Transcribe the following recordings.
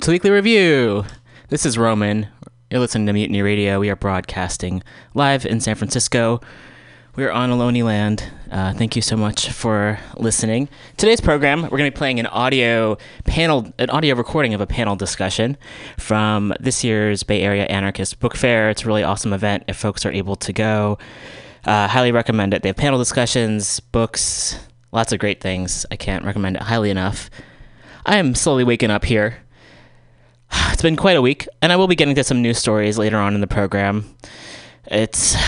to Weekly Review. This is Roman. You're listening to Mutiny Radio. We are broadcasting live in San Francisco. We are on Ohlone Land. Uh, thank you so much for listening. Today's program, we're going to be playing an audio panel, an audio recording of a panel discussion from this year's Bay Area Anarchist Book Fair. It's a really awesome event. If folks are able to go, uh, highly recommend it. They have panel discussions, books, lots of great things. I can't recommend it highly enough. I am slowly waking up here. It's been quite a week, and I will be getting to some news stories later on in the program. It's.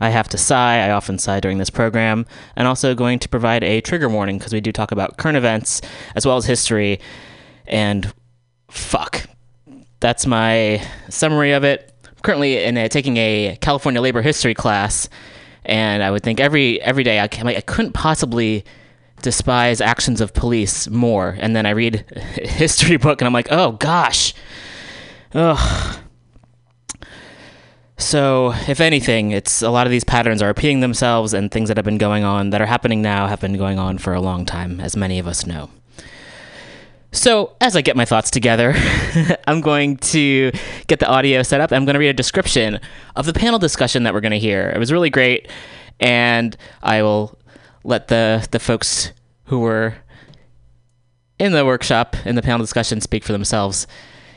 I have to sigh. I often sigh during this program, and also going to provide a trigger warning because we do talk about current events as well as history. And fuck, that's my summary of it. I'm currently in a, taking a California labor history class, and I would think every every day I, like, I couldn't possibly despise actions of police more. And then I read history book, and I'm like, oh gosh, ugh. So, if anything, it's a lot of these patterns are repeating themselves, and things that have been going on that are happening now have been going on for a long time, as many of us know. So, as I get my thoughts together, I'm going to get the audio set up. I'm going to read a description of the panel discussion that we're going to hear. It was really great, and I will let the the folks who were in the workshop in the panel discussion speak for themselves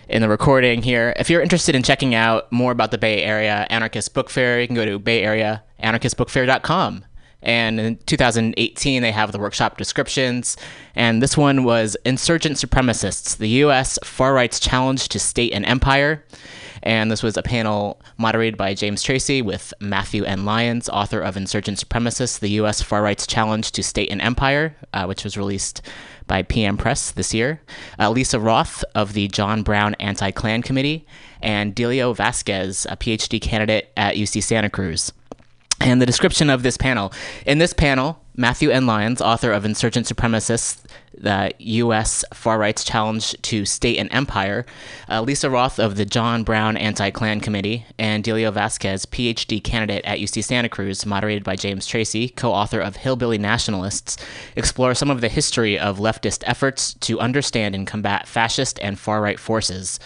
in the recording here. If you're interested in checking out more about the Bay Area Anarchist Book Fair, you can go to bayareaanarchistbookfair.com. And in 2018, they have the workshop descriptions. And this one was Insurgent Supremacists, the U.S. Far Right's Challenge to State and Empire. And this was a panel moderated by James Tracy with Matthew N. Lyons, author of Insurgent Supremacists, the U.S. Far Right's Challenge to State and Empire, uh, which was released by PM Press this year. Uh, Lisa Roth of the John Brown Anti Klan Committee, and Delio Vasquez, a PhD candidate at UC Santa Cruz. And the description of this panel. In this panel, Matthew N. Lyons, author of Insurgent Supremacists, the U.S. Far Right's Challenge to State and Empire, uh, Lisa Roth of the John Brown Anti Klan Committee, and Delio Vasquez, PhD candidate at UC Santa Cruz, moderated by James Tracy, co author of Hillbilly Nationalists, explore some of the history of leftist efforts to understand and combat fascist and far right forces.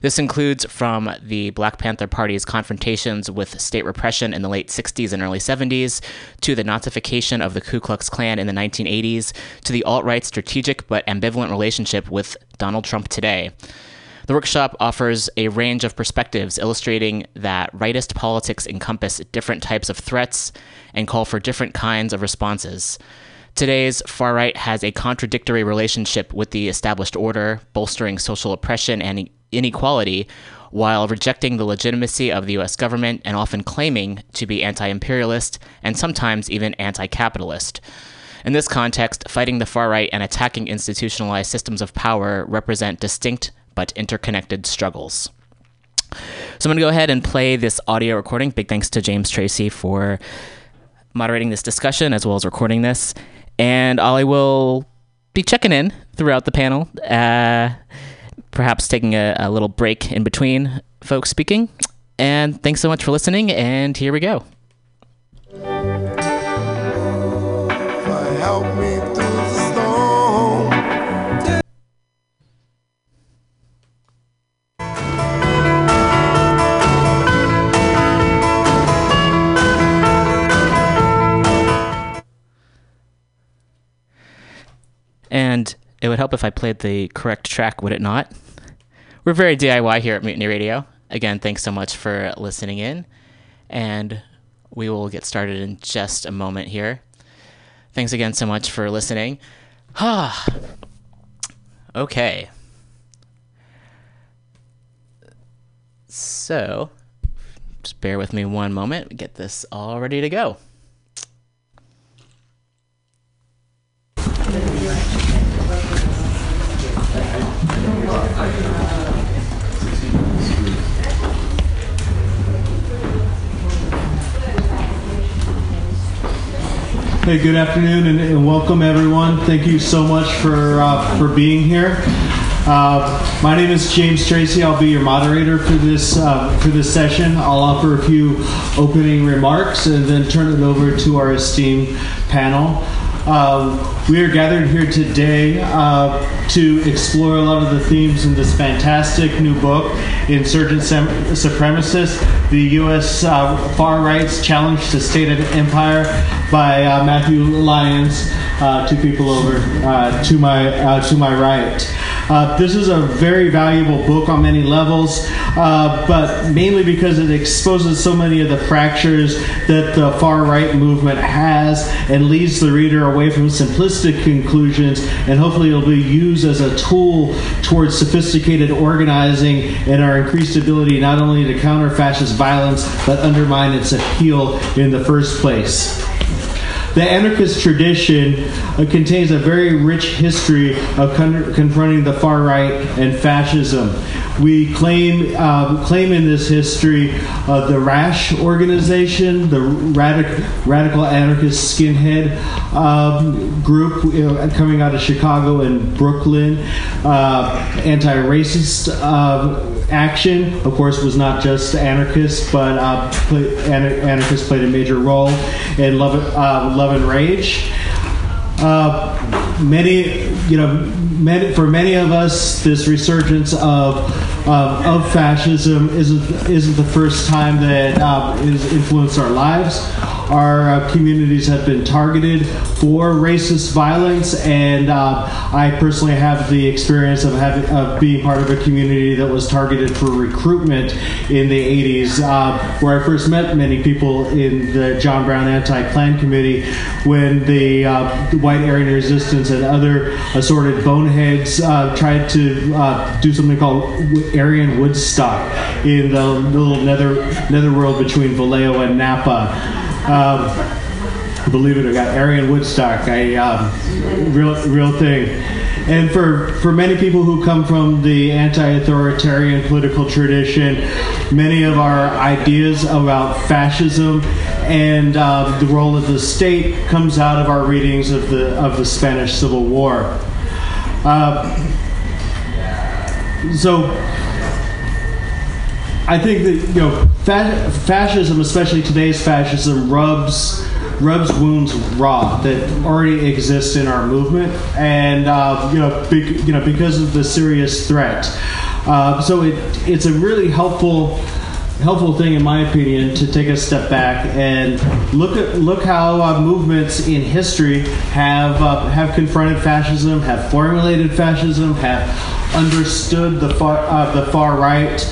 This includes from the Black Panther Party's confrontations with state repression in the late 60s and early 70s, to the Nazification of the Ku Klux Klan in the 1980s, to the alt right's strategic but ambivalent relationship with Donald Trump today. The workshop offers a range of perspectives illustrating that rightist politics encompass different types of threats and call for different kinds of responses. Today's far right has a contradictory relationship with the established order, bolstering social oppression and inequality, while rejecting the legitimacy of the US government and often claiming to be anti imperialist and sometimes even anti capitalist. In this context, fighting the far right and attacking institutionalized systems of power represent distinct but interconnected struggles. So I'm going to go ahead and play this audio recording. Big thanks to James Tracy for moderating this discussion as well as recording this. And I will be checking in throughout the panel, uh, perhaps taking a, a little break in between folks speaking. And thanks so much for listening, and here we go. And it would help if I played the correct track, would it not? We're very DIY here at Mutiny Radio. Again, thanks so much for listening in. And we will get started in just a moment here. Thanks again so much for listening. Ah. okay. So, just bear with me one moment. Get this all ready to go. Hey, good afternoon and, and welcome everyone. Thank you so much for uh, for being here. Uh, my name is James Tracy. I'll be your moderator for this uh, for this session. I'll offer a few opening remarks and then turn it over to our esteemed panel. Uh, we are gathered here today uh, to explore a lot of the themes in this fantastic new book, Insurgent Sem- Supremacists The U.S. Uh, Far Right's Challenge to State and Empire by uh, Matthew Lyons, uh, two people over uh, to, my, to my right. Uh, this is a very valuable book on many levels, uh, but mainly because it exposes so many of the fractures that the far right movement has and leads the reader away from simplistic conclusions, and hopefully it'll be used as a tool towards sophisticated organizing and our increased ability not only to counter fascist violence but undermine its appeal in the first place. The anarchist tradition uh, contains a very rich history of con- confronting the far right and fascism. We claim uh, claim in this history uh, the Rash organization, the radic- radical anarchist skinhead um, group you know, coming out of Chicago and Brooklyn, uh, anti-racist uh, action, of course, was not just anarchists, but uh, play, anarchists played a major role in Love, uh, Love and Rage. Uh, many, you know, many, for many of us, this resurgence of uh, of fascism isn't isn't the first time that uh, it has influenced our lives. Our uh, communities have been targeted for racist violence, and uh, I personally have the experience of having of being part of a community that was targeted for recruitment in the 80s, uh, where I first met many people in the John Brown Anti-Klan Committee when the, the White Aryan Resistance and other assorted boneheads uh, tried to uh, do something called Aryan Woodstock in the little nether netherworld between Vallejo and Napa. Um, believe it or not, Aryan Woodstock, a um, real real thing. And for, for many people who come from the anti-authoritarian political tradition, many of our ideas about fascism and uh, the role of the state comes out of our readings of the of the Spanish Civil War. Uh, so I think that you know fa- fascism, especially today's fascism, rubs rubs wounds raw that already exist in our movement, and uh, you know, be- you know, because of the serious threat. Uh, so it, it's a really helpful helpful thing, in my opinion, to take a step back and look at look how uh, movements in history have uh, have confronted fascism, have formulated fascism, have understood the far uh, the far right.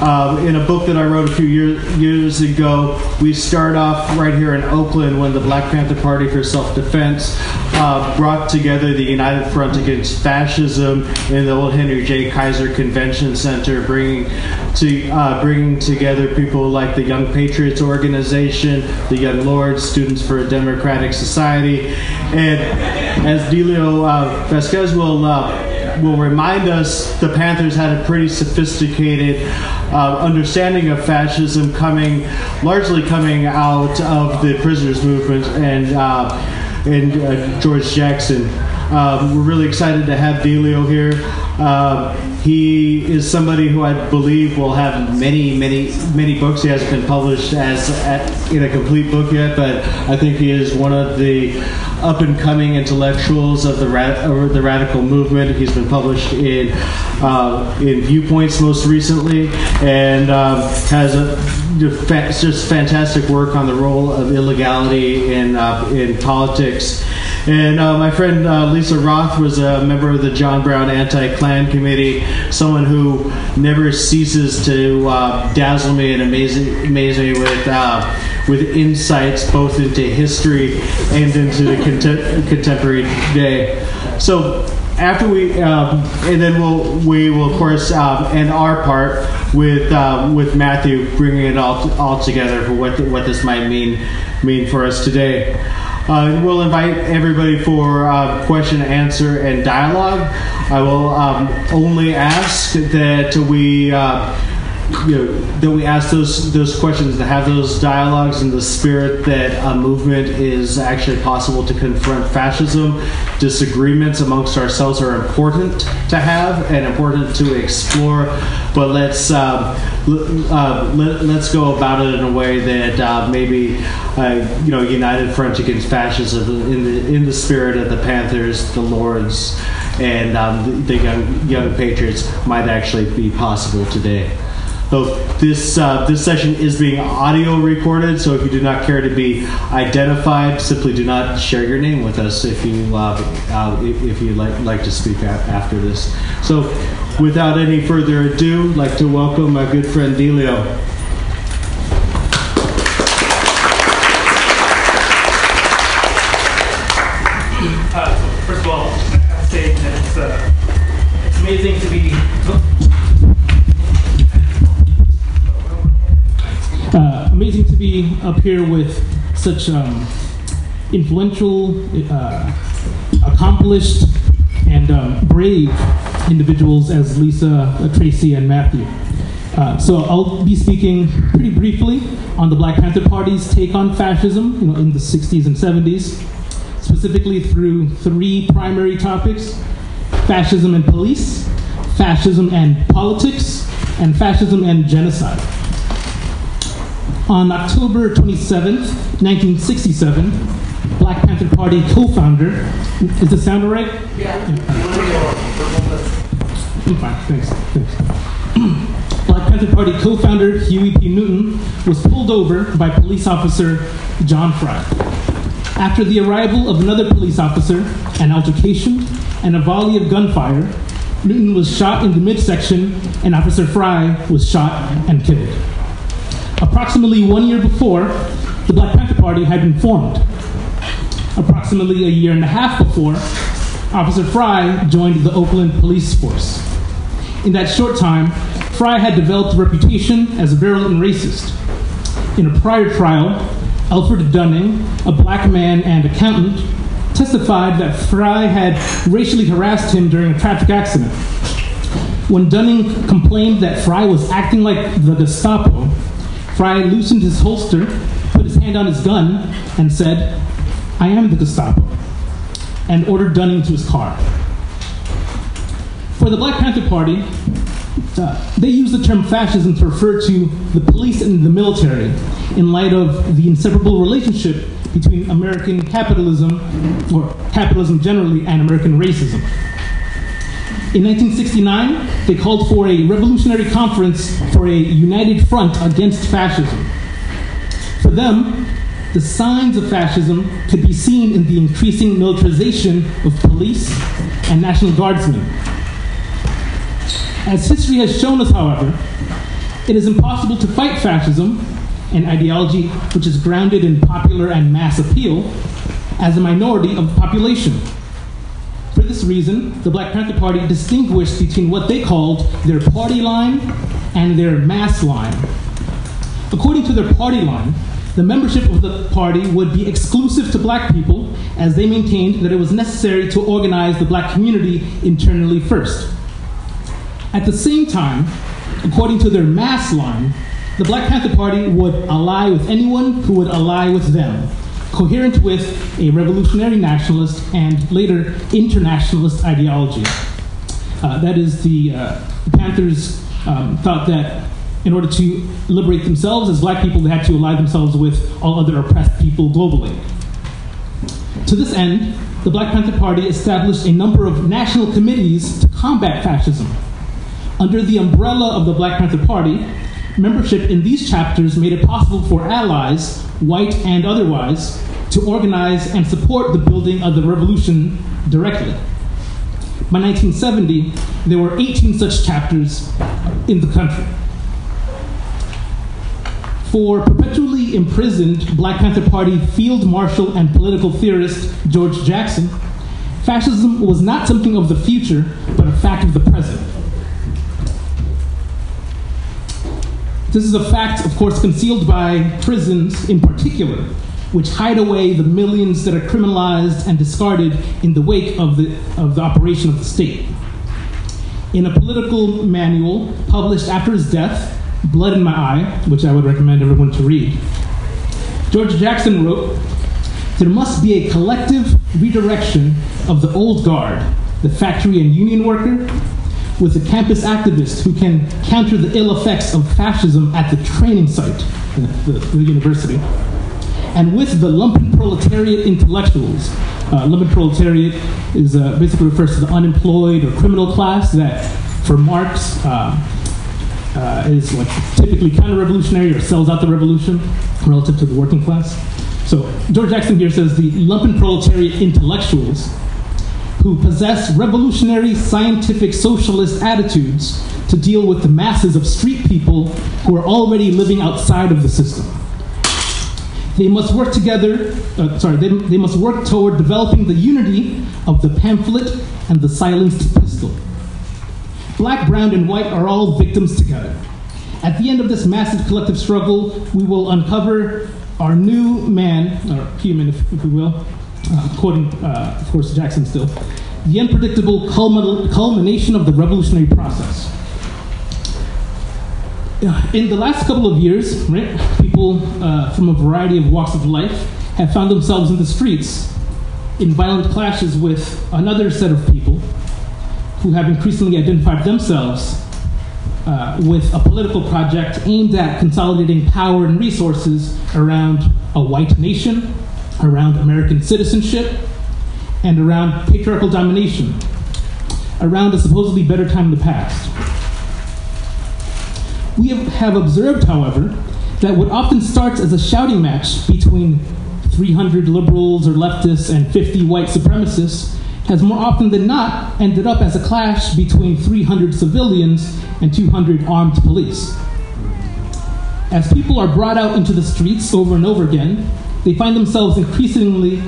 Um, in a book that I wrote a few year, years ago, we start off right here in Oakland when the Black Panther Party for Self Defense uh, brought together the United Front Against Fascism in the old Henry J. Kaiser Convention Center, bringing to uh, bringing together people like the Young Patriots Organization, the Young Lords, Students for a Democratic Society, and as Delio uh, Vasquez will uh, will remind us the Panthers had a pretty sophisticated uh, understanding of fascism coming, largely coming out of the prisoners movement and uh, and uh, George Jackson. Um, we're really excited to have Delio here. Uh, he is somebody who I believe will have many, many, many books. He hasn't been published as at, in a complete book yet, but I think he is one of the up and coming intellectuals of the rad- the radical movement. He's been published in uh, in Viewpoints most recently, and um, has a just fantastic work on the role of illegality in uh, in politics. And uh, my friend uh, Lisa Roth was a member of the John Brown Anti-Klan Committee, someone who never ceases to uh, dazzle me and amaze, me with uh, with insights both into history and into the contem- contemporary day. So after we, um, and then we'll we will of course um, end our part with um, with Matthew bringing it all all together for what what this might mean mean for us today. Uh, we'll invite everybody for uh, question, answer, and dialogue. I will um, only ask that we. Uh, you know, that we ask those those questions to have those dialogues in the spirit that a movement is actually possible to confront fascism. Disagreements amongst ourselves are important to have and important to explore, but let's um, uh, let, us go about it in a way that uh, maybe you know united front against fascism in the in the spirit of the Panthers, the Lords, and um, the, the young young patriots might actually be possible today. So this uh, this session is being audio recorded. So if you do not care to be identified, simply do not share your name with us if you uh, uh, if you like like to speak after this. So without any further ado, I'd like to welcome my good friend Delio. Uh, first of all, I say that it's, uh, it's amazing to be amazing to be up here with such um, influential, uh, accomplished, and um, brave individuals as Lisa, uh, Tracy, and Matthew. Uh, so I'll be speaking pretty briefly on the Black Panther Party's take on fascism, you know, in the 60s and 70s, specifically through three primary topics: fascism and police, fascism and politics, and fascism and genocide. On October 27, 1967, Black Panther Party co-founder, is the sound all right? Yeah. I'm fine, thanks, thanks. Black Panther Party co-founder Huey P. Newton was pulled over by police officer John Frey. After the arrival of another police officer, an altercation, and a volley of gunfire, Newton was shot in the midsection, and Officer Frey was shot and killed. Approximately one year before, the Black Panther Party had been formed. Approximately a year and a half before, Officer Frey joined the Oakland Police Force. In that short time, Frey had developed a reputation as a virulent racist. In a prior trial, Alfred Dunning, a black man and accountant, testified that Frey had racially harassed him during a traffic accident. When Dunning complained that Frey was acting like the Gestapo, Frey loosened his holster, put his hand on his gun, and said, I am the Gestapo, and ordered Dunning to his car. For the Black Panther Party, uh, they use the term fascism to refer to the police and the military in light of the inseparable relationship between American capitalism, or capitalism generally, and American racism. In 1969, they called for a revolutionary conference for a united front against fascism. For them, the signs of fascism could be seen in the increasing militarization of police and National Guardsmen. As history has shown us, however, it is impossible to fight fascism, an ideology which is grounded in popular and mass appeal, as a minority of the population. This reason, the Black Panther Party distinguished between what they called their party line and their mass line. According to their party line, the membership of the party would be exclusive to black people, as they maintained that it was necessary to organize the black community internally first. At the same time, according to their mass line, the Black Panther Party would ally with anyone who would ally with them, coherent with a revolutionary nationalist and later internationalist ideology. Uh, that is, the, uh, the Panthers um, thought that in order to liberate themselves as black people, they had to ally themselves with all other oppressed people globally. To this end, the Black Panther Party established a number of national committees to combat fascism. Under the umbrella of the Black Panther Party, membership in these chapters made it possible for allies, white and otherwise, to organize and support the building of the revolution directly. By 1970, there were 18 such chapters in the country. For perpetually imprisoned Black Panther Party field marshal and political theorist George Jackson, fascism was not something of the future, but a fact of the present. This is a fact, of course, concealed by prisons in particular, which hide away the millions that are criminalized and discarded in the wake of the, of the operation of the state. In a political manual published after his death, Blood in My Eye, which I would recommend everyone to read, George Jackson wrote, There must be a collective redirection of the old guard, the factory and union worker, with a campus activist who can counter the ill effects of fascism at the training site, the, the, university, and with the lumpen proletariat intellectuals. Uh, lumpen proletariat is uh, basically refers to the unemployed or criminal class that, for Marx, uh, uh, is like typically counter-revolutionary or sells out the revolution relative to the working class. So George Jackson here says the lumpen proletariat intellectuals who possess revolutionary scientific socialist attitudes to deal with the masses of street people who are already living outside of the system. They must work together, uh, sorry, they, they must work toward developing the unity of the pamphlet and the silenced pistol. Black, brown, and white are all victims together. At the end of this massive collective struggle, we will uncover our new man, or human, if, if we will, uh, quoting, uh, of course, Jackson still, the unpredictable culmination of the revolutionary process. In the last couple of years, right, people uh, from a variety of walks of life have found themselves in the streets in violent clashes with another set of people who have increasingly identified themselves uh, with a political project aimed at consolidating power and resources around a white nation around American citizenship, and around patriarchal domination, around a supposedly better time in the past. We have observed, however, that what often starts as a shouting match between 300 liberals or leftists and 50 white supremacists has more often than not ended up as a clash between 300 civilians and 200 armed police. As people are brought out into the streets over and over again, they find themselves increasingly,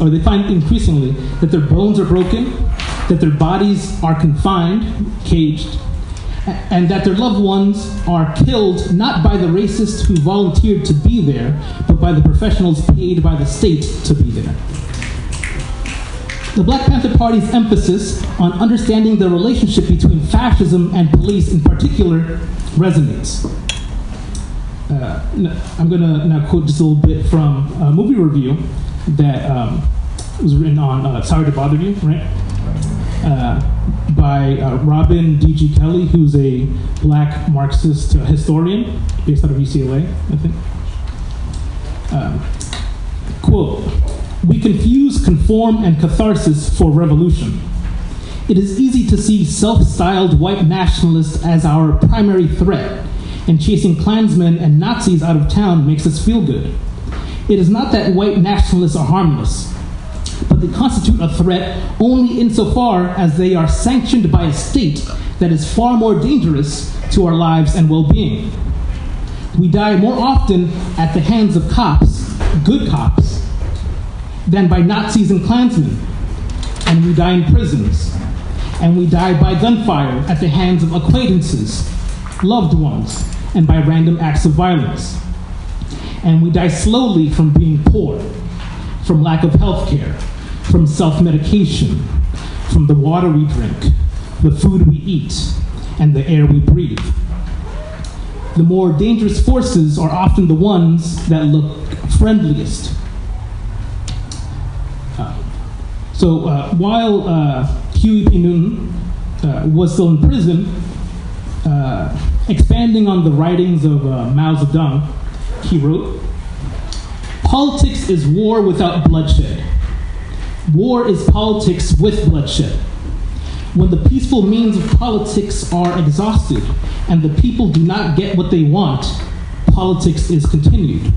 or they find increasingly, that their bones are broken, that their bodies are confined, caged, and that their loved ones are killed not by the racists who volunteered to be there, but by the professionals paid by the state to be there. The Black Panther Party's emphasis on understanding the relationship between fascism and police in particular resonates. Uh, I'm going to now quote just a little bit from a movie review that um, was written on uh, Sorry to Bother You, right? Uh, by Robin D.G. Kelley, who's a black Marxist historian based out of UCLA, I think. Um, quote, we confuse conform and catharsis for revolution. it is easy to see self styled white nationalists as our primary threat, and chasing Klansmen and Nazis out of town makes us feel good. It is not that white nationalists are harmless, but they constitute a threat only insofar as they are sanctioned by a state that is far more dangerous to our lives and well being. We die more often at the hands of cops, good cops, than by Nazis and Klansmen. And we die in prisons. And we die by gunfire at the hands of acquaintances, loved ones, and by random acts of violence. And we die slowly from being poor, from lack of health care, from self medication, from the water we drink, the food we eat, and the air we breathe. The more dangerous forces are often the ones that look friendliest. Uh, so uh, while uh, Huey P. Newton uh, was still in prison, uh, expanding on the writings of uh, Mao Zedong, he wrote, Politics is war without bloodshed. War is politics with bloodshed. When the peaceful means of politics are exhausted and the people do not get what they want, politics is continued.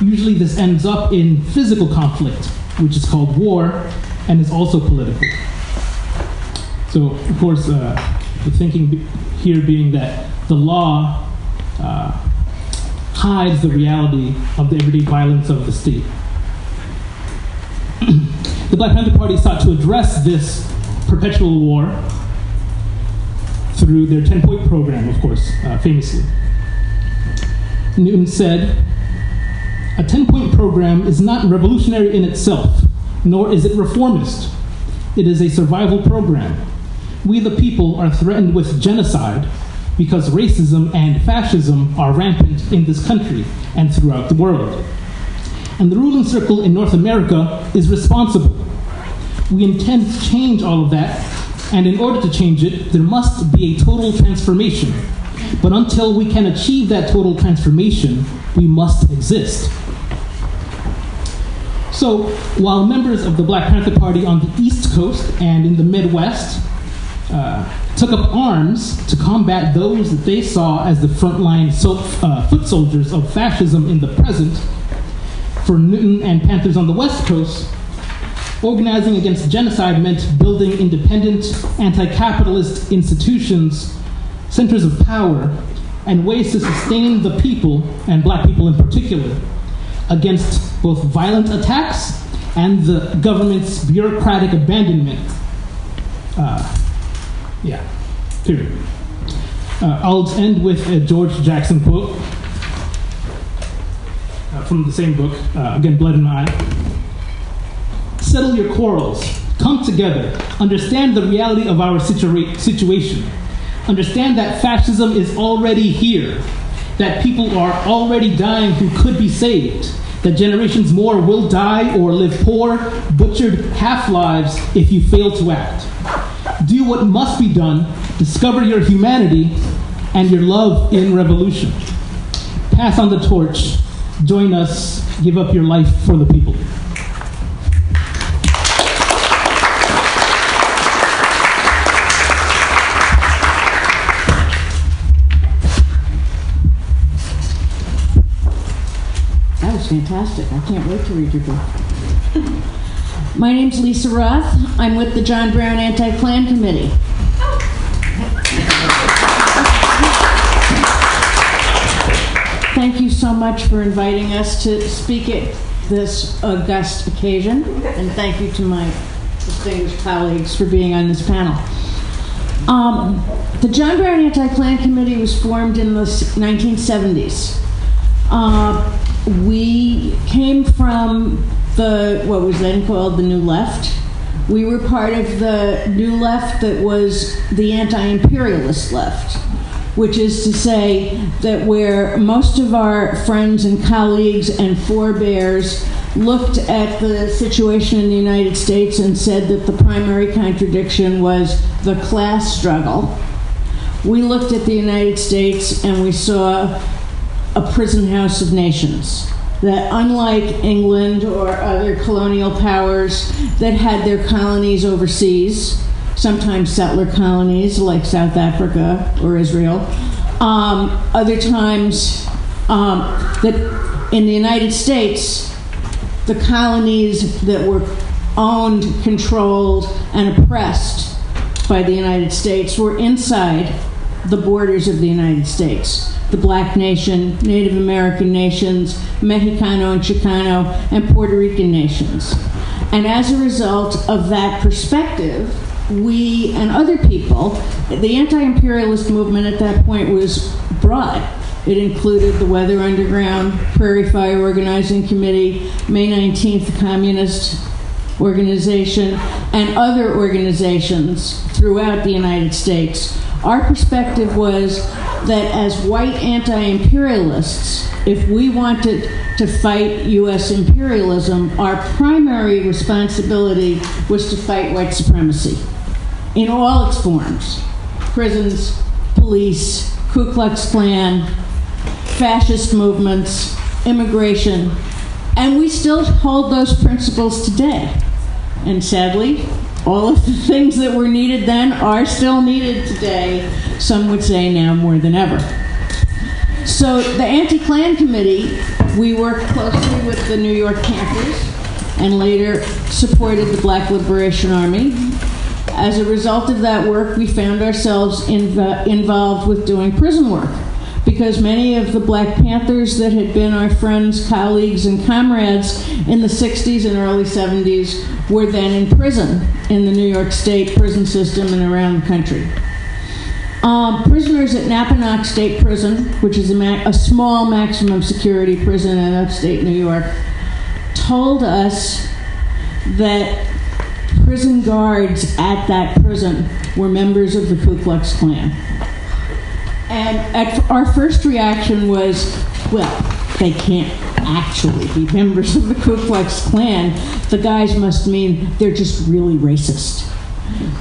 Usually, this ends up in physical conflict, which is called war and is also political. So, of course, uh, the thinking here being that the law uh, hides the reality of the everyday violence of the state. the Black Panther Party sought to address this perpetual war through their 10 point program, of course, uh, famously. Newton said, A 10 point program is not revolutionary in itself, nor is it reformist. It is a survival program. We, the people, are threatened with genocide because racism and fascism are rampant in this country and throughout the world. And the ruling circle in North America is responsible. We intend to change all of that, and in order to change it, there must be a total transformation. But until we can achieve that total transformation, we must exist. So, while members of the Black Panther Party on the East Coast and in the Midwest uh, took up arms to combat those that they saw as the frontline so, uh, foot soldiers of fascism in the present, for Newton and Panthers on the West Coast, organizing against genocide meant building independent, anti capitalist institutions, centers of power, and ways to sustain the people, and black people in particular, against both violent attacks and the government's bureaucratic abandonment. Uh, yeah, period. Uh, I'll end with a George Jackson quote uh, from the same book, uh, again, Blood and Eye. Settle your quarrels, come together, understand the reality of our situa- situation, understand that fascism is already here, that people are already dying who could be saved, that generations more will die or live poor, butchered half lives if you fail to act. Do what must be done, discover your humanity and your love in revolution. Pass on the torch, join us, give up your life for the people. That was fantastic. I can't wait to read your book. My name's Lisa Roth. I'm with the John Brown Anti Klan Committee. Thank you so much for inviting us to speak at this august occasion, and thank you to my distinguished colleagues for being on this panel. Um, the John Brown Anti Klan Committee was formed in the 1970s. Uh, we came from the what was then called the New Left. We were part of the New Left that was the anti-imperialist left, which is to say that where most of our friends and colleagues and forebears looked at the situation in the United States and said that the primary contradiction was the class struggle. We looked at the United States and we saw a prison house of nations. That unlike England or other colonial powers that had their colonies overseas, sometimes settler colonies like South Africa or Israel. Um, other times um, that in the United States, the colonies that were owned, controlled, and oppressed by the United States were inside the borders of the United States. The Black Nation, Native American nations, Mexicano and Chicano, and Puerto Rican nations. And as a result of that perspective, we and other people, the anti imperialist movement at that point was broad. It included the Weather Underground, Prairie Fire Organizing Committee, May 19th Communist Organization, and other organizations throughout the United States. Our perspective was that as white anti imperialists, if we wanted to fight U.S. imperialism, our primary responsibility was to fight white supremacy in all its forms prisons, police, Ku Klux Klan, fascist movements, immigration, and we still hold those principles today. And sadly, all of the things that were needed then are still needed today, some would say now more than ever. So, the Anti Klan Committee, we worked closely with the New York Panthers and later supported the Black Liberation Army. As a result of that work, we found ourselves inv- involved with doing prison work because many of the Black Panthers that had been our friends, colleagues, and comrades in the 60s and early 70s were then in prison in the New York State prison system and around the country. Um, prisoners at Napanoch State Prison, which is a, a small maximum security prison in upstate New York, told us that prison guards at that prison were members of the Ku Klux Klan. And at, our first reaction was, well, they can't actually be members of the Ku Klux Klan. The guys must mean they're just really racist.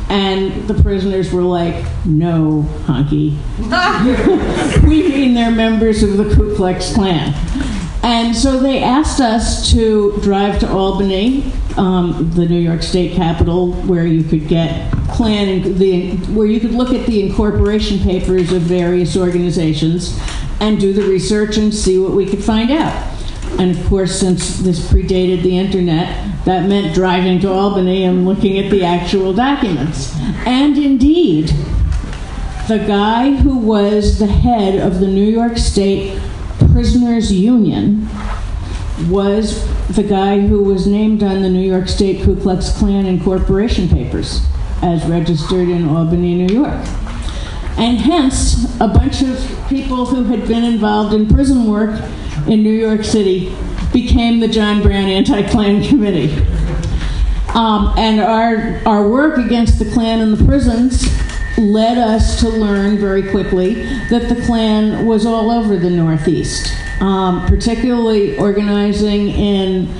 And the prisoners were like, no, honky. we mean they're members of the Ku Klux Klan. And so they asked us to drive to Albany, um, the New York State Capitol, where you could get and the where you could look at the incorporation papers of various organizations and do the research and see what we could find out. And of course, since this predated the internet, that meant driving to Albany and looking at the actual documents. And indeed, the guy who was the head of the New York State Prisoners Union was the guy who was named on the New York State Ku Klux Klan incorporation papers as registered in Albany, New York. And hence, a bunch of people who had been involved in prison work in New York City became the John Brown Anti Klan Committee. Um, and our, our work against the Klan in the prisons led us to learn very quickly that the Klan was all over the Northeast, um, particularly organizing in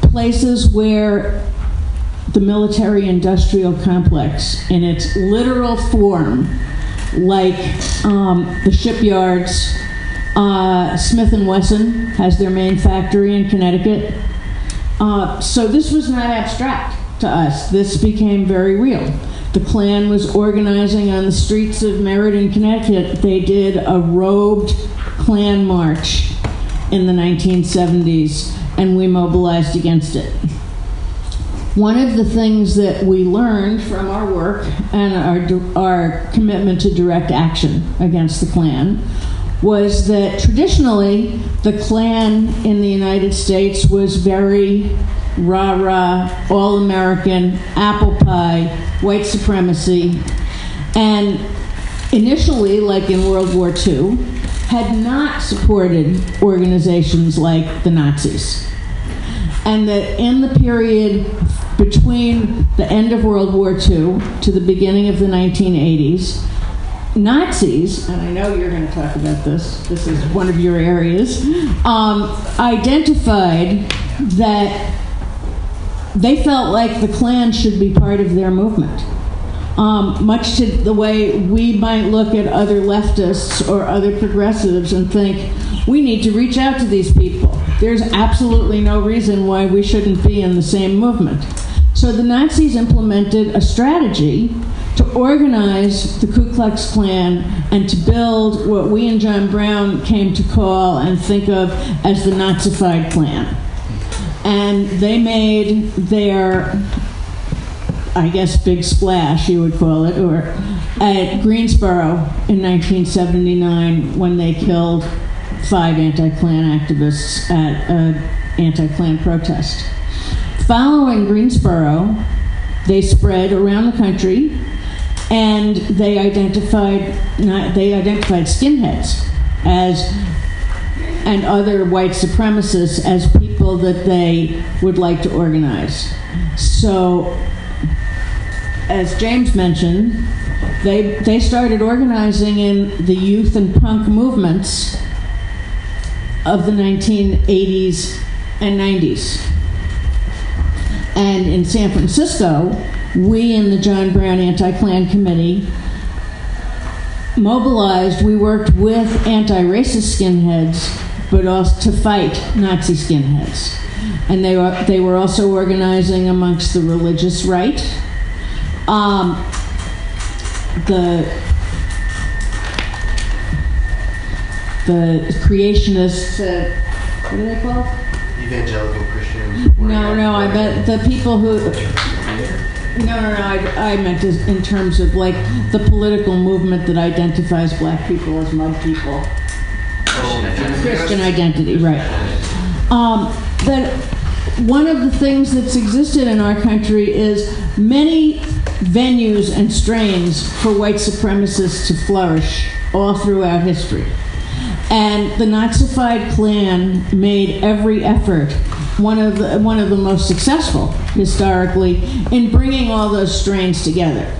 places where the military industrial complex, in its literal form, like um, the shipyards, uh, Smith and Wesson has their main factory in Connecticut. Uh, so this was not abstract to us. This became very real. The Klan was organizing on the streets of Meriden, Connecticut. They did a robed Klan march in the 1970s, and we mobilized against it. One of the things that we learned from our work and our, our commitment to direct action against the Klan was that traditionally the Klan in the United States was very rah rah, all American, apple pie, white supremacy, and initially, like in World War II, had not supported organizations like the Nazis. And that in the period between the end of World War II to the beginning of the 1980s, Nazis, and I know you're going to talk about this, this is one of your areas, um, identified that they felt like the Klan should be part of their movement. Um, much to the way we might look at other leftists or other progressives and think, we need to reach out to these people. There's absolutely no reason why we shouldn't be in the same movement. So the Nazis implemented a strategy to organize the Ku Klux Klan and to build what we and John Brown came to call and think of as the Nazified Klan. And they made their, I guess, big splash, you would call it, or at Greensboro in 1979 when they killed five anti-Klan activists at an anti-Klan protest. Following Greensboro, they spread around the country and they identified not, they identified skinheads as and other white supremacists as people that they would like to organize. So, as James mentioned, they they started organizing in the youth and punk movements of the 1980s and 90s. And in San Francisco, we in the John Brown Anti Klan Committee mobilized, we worked with anti racist skinheads, but also to fight Nazi skinheads. And they were, they were also organizing amongst the religious right. Um, the the creationists, uh, what are they called? Evangelical Christians. No, no, I meant the people who. No, no, no. I, I meant in terms of like the political movement that identifies black people as mud people. Christian identity, right. Um, that one of the things that's existed in our country is many venues and strains for white supremacists to flourish all throughout history. And the Nazified Klan made every effort, one of the, one of the most successful historically, in bringing all those strains together.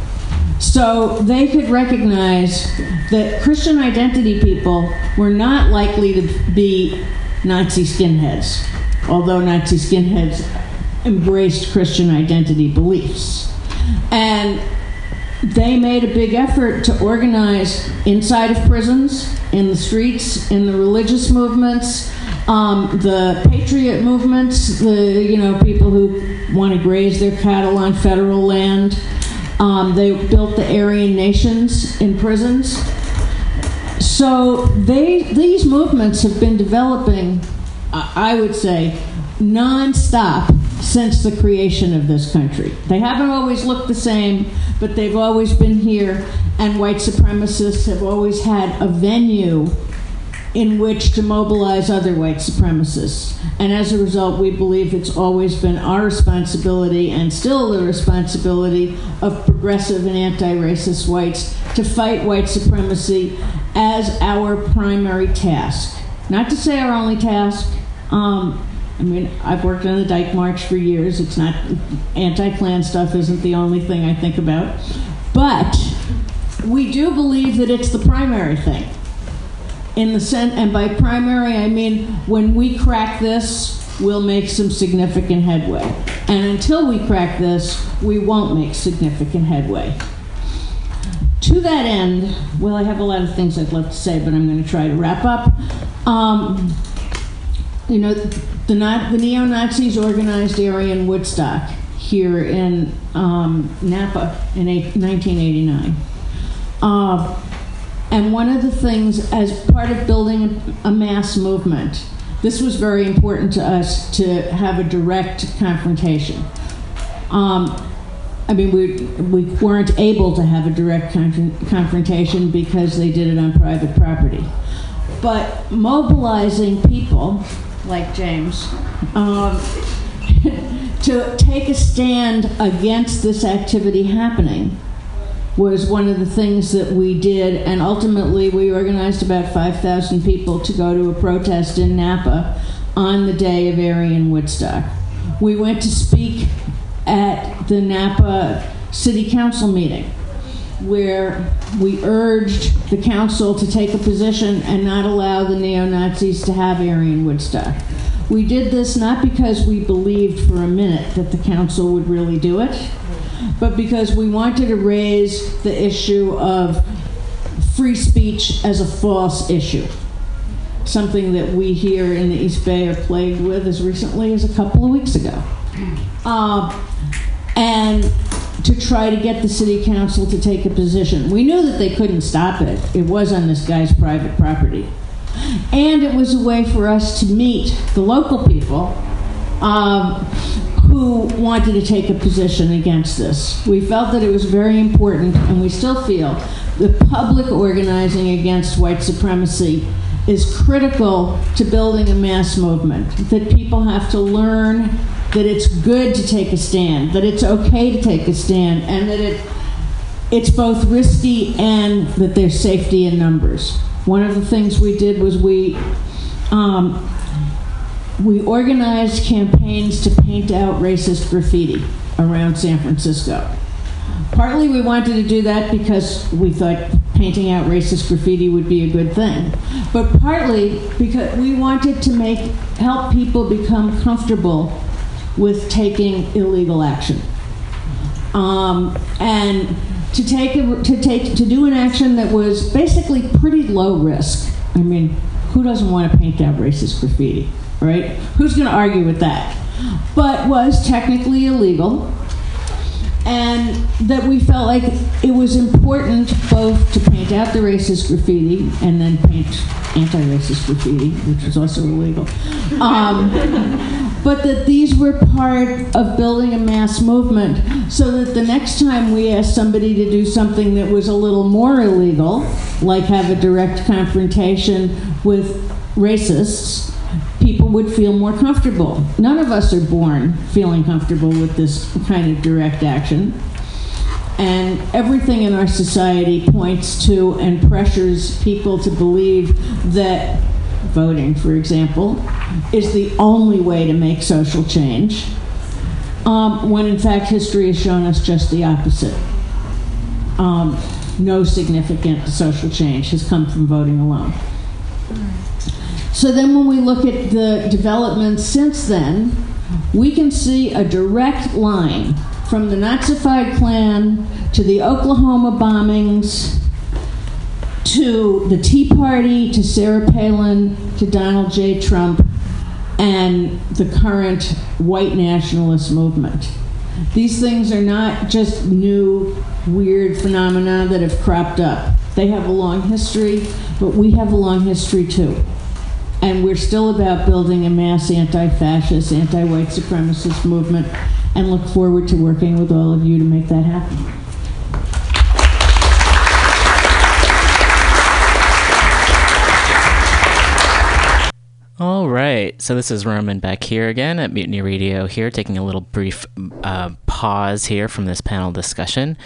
So they could recognize that Christian identity people were not likely to be Nazi skinheads, although Nazi skinheads embraced Christian identity beliefs. And they made a big effort to organize inside of prisons, in the streets, in the religious movements, um, the patriot movements, the you know people who want to graze their cattle on federal land. Um, they built the Aryan nations in prisons. So they these movements have been developing, I would say, nonstop since the creation of this country. They haven't always looked the same, but they've always been here, and white supremacists have always had a venue in which to mobilize other white supremacists. And as a result, we believe it's always been our responsibility and still the responsibility of progressive and anti racist whites to fight white supremacy as our primary task. Not to say our only task. Um, I mean, I've worked on the Dyke March for years. It's not anti Klan stuff, isn't the only thing I think about. But we do believe that it's the primary thing in the sense, and by primary I mean when we crack this, we'll make some significant headway. And until we crack this, we won't make significant headway. To that end, well, I have a lot of things I'd love to say, but I'm going to try to wrap up. Um, you know, the, the neo Nazis organized Aryan Woodstock here in um, Napa in eight, 1989. Uh, and one of the things, as part of building a, a mass movement, this was very important to us to have a direct confrontation. Um, I mean, we, we weren't able to have a direct conf- confrontation because they did it on private property. But mobilizing people like James um, to take a stand against this activity happening was one of the things that we did, and ultimately we organized about 5,000 people to go to a protest in Napa on the day of Aryan Woodstock. We went to speak at the Napa City Council meeting where we urged the council to take a position and not allow the neo Nazis to have Aryan Woodstock. We did this not because we believed for a minute that the council would really do it, but because we wanted to raise the issue of free speech as a false issue. Something that we here in the East Bay are plagued with as recently as a couple of weeks ago. Uh, and to try to get the city council to take a position. We knew that they couldn't stop it. It was on this guy's private property. And it was a way for us to meet the local people um, who wanted to take a position against this. We felt that it was very important, and we still feel the public organizing against white supremacy is critical to building a mass movement. That people have to learn that it's good to take a stand, that it's okay to take a stand, and that it it's both risky and that there's safety in numbers. One of the things we did was we um, we organized campaigns to paint out racist graffiti around San Francisco. Partly we wanted to do that because we thought painting out racist graffiti would be a good thing, but partly because we wanted to make help people become comfortable with taking illegal action. Um, and to take a, to take to do an action that was basically pretty low risk. I mean, who doesn't want to paint out racist graffiti, right? Who's going to argue with that? But was technically illegal, and that we felt like it was important both to paint out the racist graffiti and then paint anti-racist graffiti, which was also illegal. Um, but that these were part of building a mass movement so that the next time we asked somebody to do something that was a little more illegal, like have a direct confrontation with racists, people would feel more comfortable. None of us are born feeling comfortable with this kind of direct action. And everything in our society points to and pressures people to believe that voting, for example, is the only way to make social change, um, when in fact history has shown us just the opposite. Um, no significant social change has come from voting alone. So then, when we look at the developments since then, we can see a direct line from the Nazified Klan to the Oklahoma bombings to the Tea Party to Sarah Palin to Donald J. Trump and the current white nationalist movement. These things are not just new, weird phenomena that have cropped up. They have a long history, but we have a long history too. And we're still about building a mass anti fascist, anti white supremacist movement, and look forward to working with all of you to make that happen. So this is Roman back here again at Mutiny Radio here, taking a little brief uh, pause here from this panel discussion.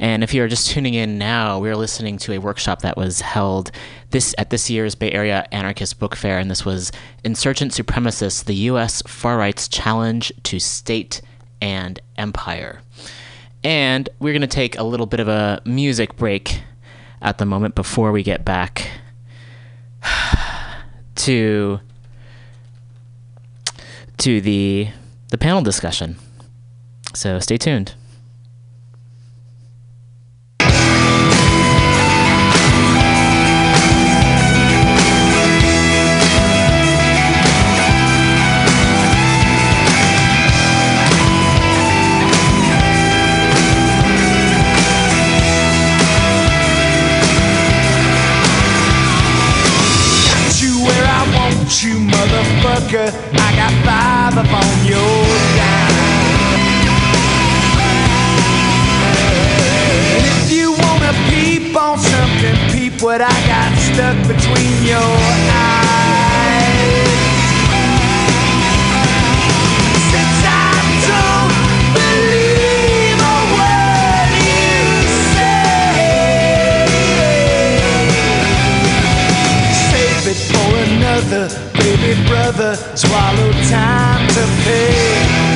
And if you are just tuning in now, we're listening to a workshop that was held this at this year's Bay Area Anarchist Book Fair, and this was Insurgent Supremacists: The U.S. Far Right's Challenge to State and Empire. And we're going to take a little bit of a music break at the moment before we get back to to the the panel discussion. So stay tuned. Got your. And if you wanna peep on something, peep what I got stuck between your baby brother. Swallow time to pay.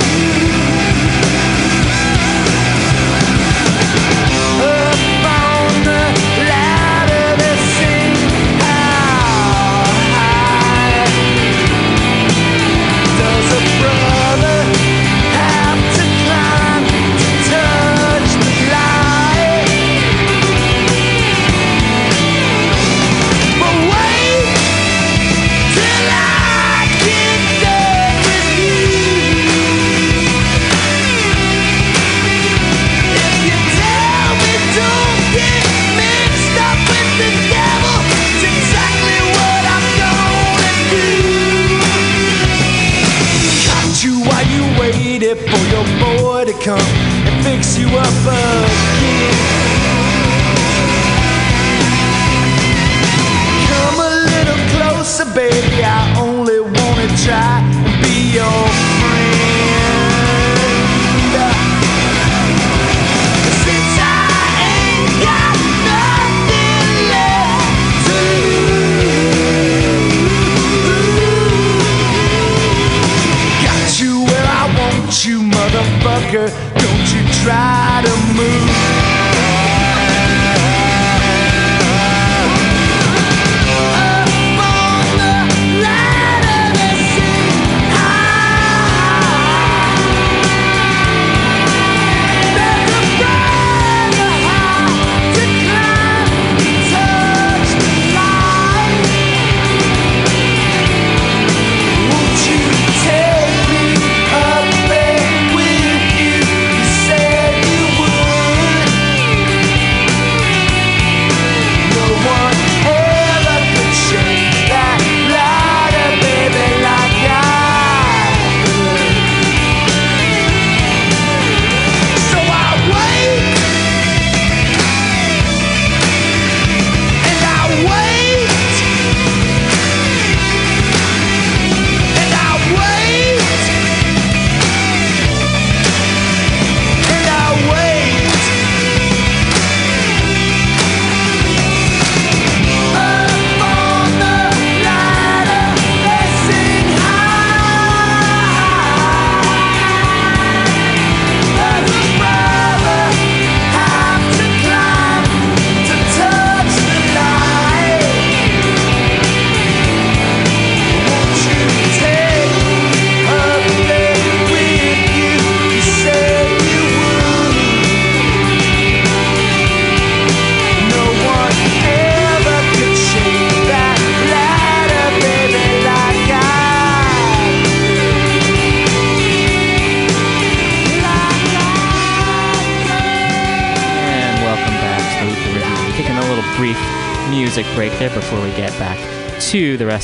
Baby. I only wanna try and be your friend. Since I ain't got nothing left to lose, got you where I want you, motherfucker. Don't you try to move.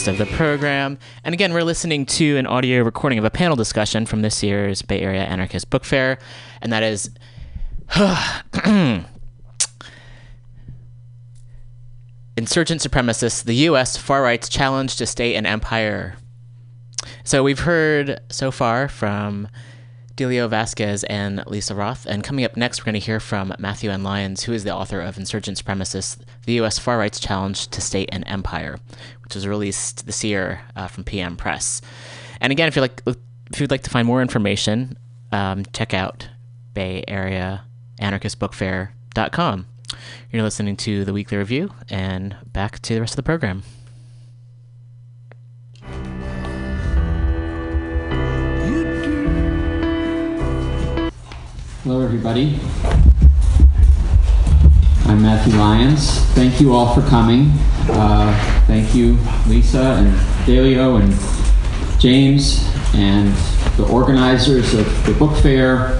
Rest of the program. And again, we're listening to an audio recording of a panel discussion from this year's Bay Area Anarchist Book Fair, and that is Insurgent Supremacists, the U.S. Far Right's Challenge to State and Empire. So we've heard so far from Delio Vasquez and Lisa Roth. And coming up next, we're going to hear from Matthew N. Lyons, who is the author of Insurgent Supremacists, the U.S. Far Right's Challenge to State and Empire, which was released this year uh, from PM Press. And again, if you like, if you'd like to find more information, um, check out Bay Area Anarchist Book Fair.com. You're listening to the weekly review, and back to the rest of the program. Hello, everybody. I'm Matthew Lyons. Thank you all for coming. Uh, thank you, Lisa and Delio and James and the organizers of the book fair.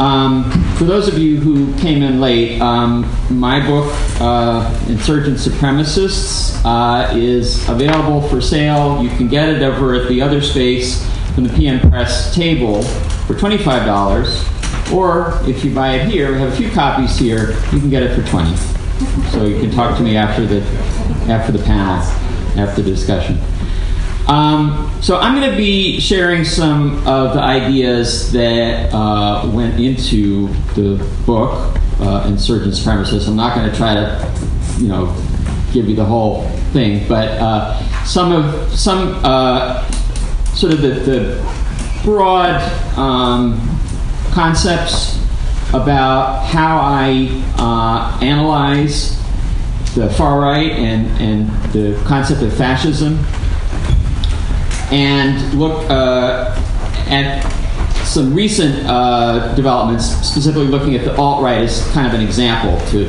Um, for those of you who came in late, um, my book, uh, Insurgent Supremacists, uh, is available for sale. You can get it over at the other space from the PM Press table for $25. Or if you buy it here, we have a few copies here, you can get it for 20 So you can talk to me after the, after the panel, after the discussion. Um, so I'm going to be sharing some of the ideas that uh, went into the book, uh, Insurgent Supremacists. I'm not going to try to, you know, give you the whole thing, but uh, some of some uh, sort of the, the broad um, concepts about how I uh, analyze the far right and, and the concept of fascism and look uh, at some recent uh, developments, specifically looking at the alt right as kind of an example to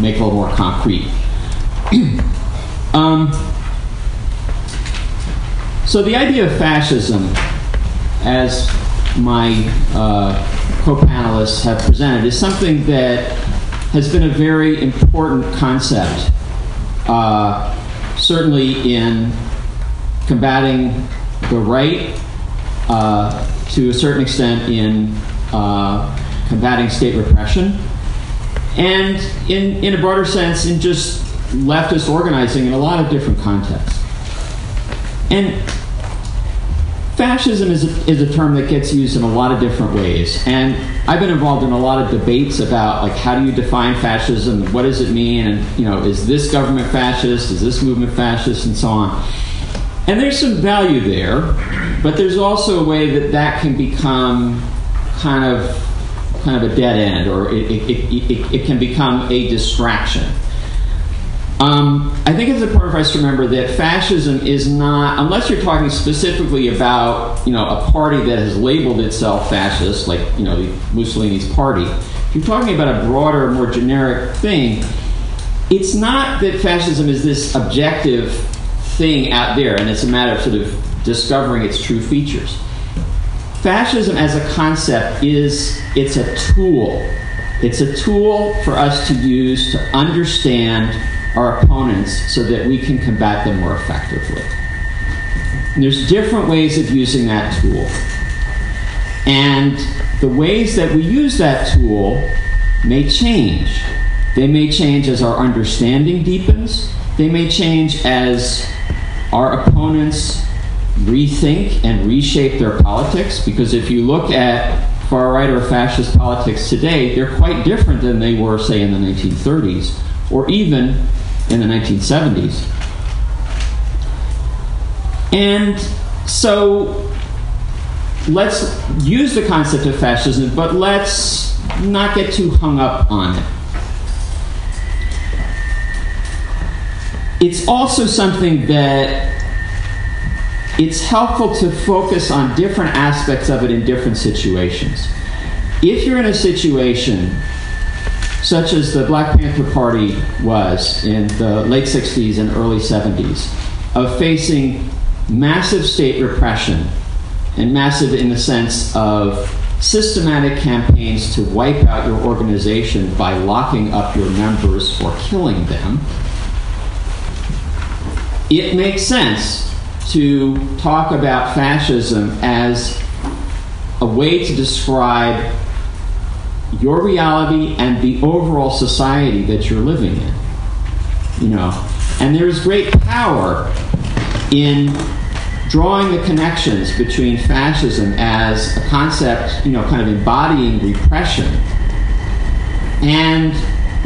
make a little more concrete. um, so, the idea of fascism, as my uh, co panelists have presented, is something that has been a very important concept, uh, certainly in combating the right, uh, to a certain extent in uh, combating state repression, and in, in a broader sense, in just leftist organizing in a lot of different contexts. And fascism is a, is a term that gets used in a lot of different ways. And I've been involved in a lot of debates about like how do you define fascism, what does it mean, and you know, is this government fascist, is this movement fascist, and so on. And there's some value there, but there's also a way that that can become kind of kind of a dead end, or it, it, it, it can become a distraction. Um, I think it's important for us to remember that fascism is not, unless you're talking specifically about, you know, a party that has labeled itself fascist, like, you know, Mussolini's party. If you're talking about a broader, more generic thing, it's not that fascism is this objective thing out there, and it's a matter of sort of discovering its true features. Fascism as a concept is, it's a tool. It's a tool for us to use to understand our opponents so that we can combat them more effectively. And there's different ways of using that tool. And the ways that we use that tool may change. They may change as our understanding deepens. They may change as our opponents rethink and reshape their politics. Because if you look at far right or fascist politics today, they're quite different than they were, say, in the 1930s or even in the 1970s. And so let's use the concept of fascism, but let's not get too hung up on it. It's also something that it's helpful to focus on different aspects of it in different situations. If you're in a situation such as the Black Panther Party was in the late 60s and early 70s, of facing massive state repression, and massive in the sense of systematic campaigns to wipe out your organization by locking up your members or killing them, it makes sense to talk about fascism as a way to describe your reality and the overall society that you're living in. You know, and there's great power in drawing the connections between fascism as a concept, you know, kind of embodying repression and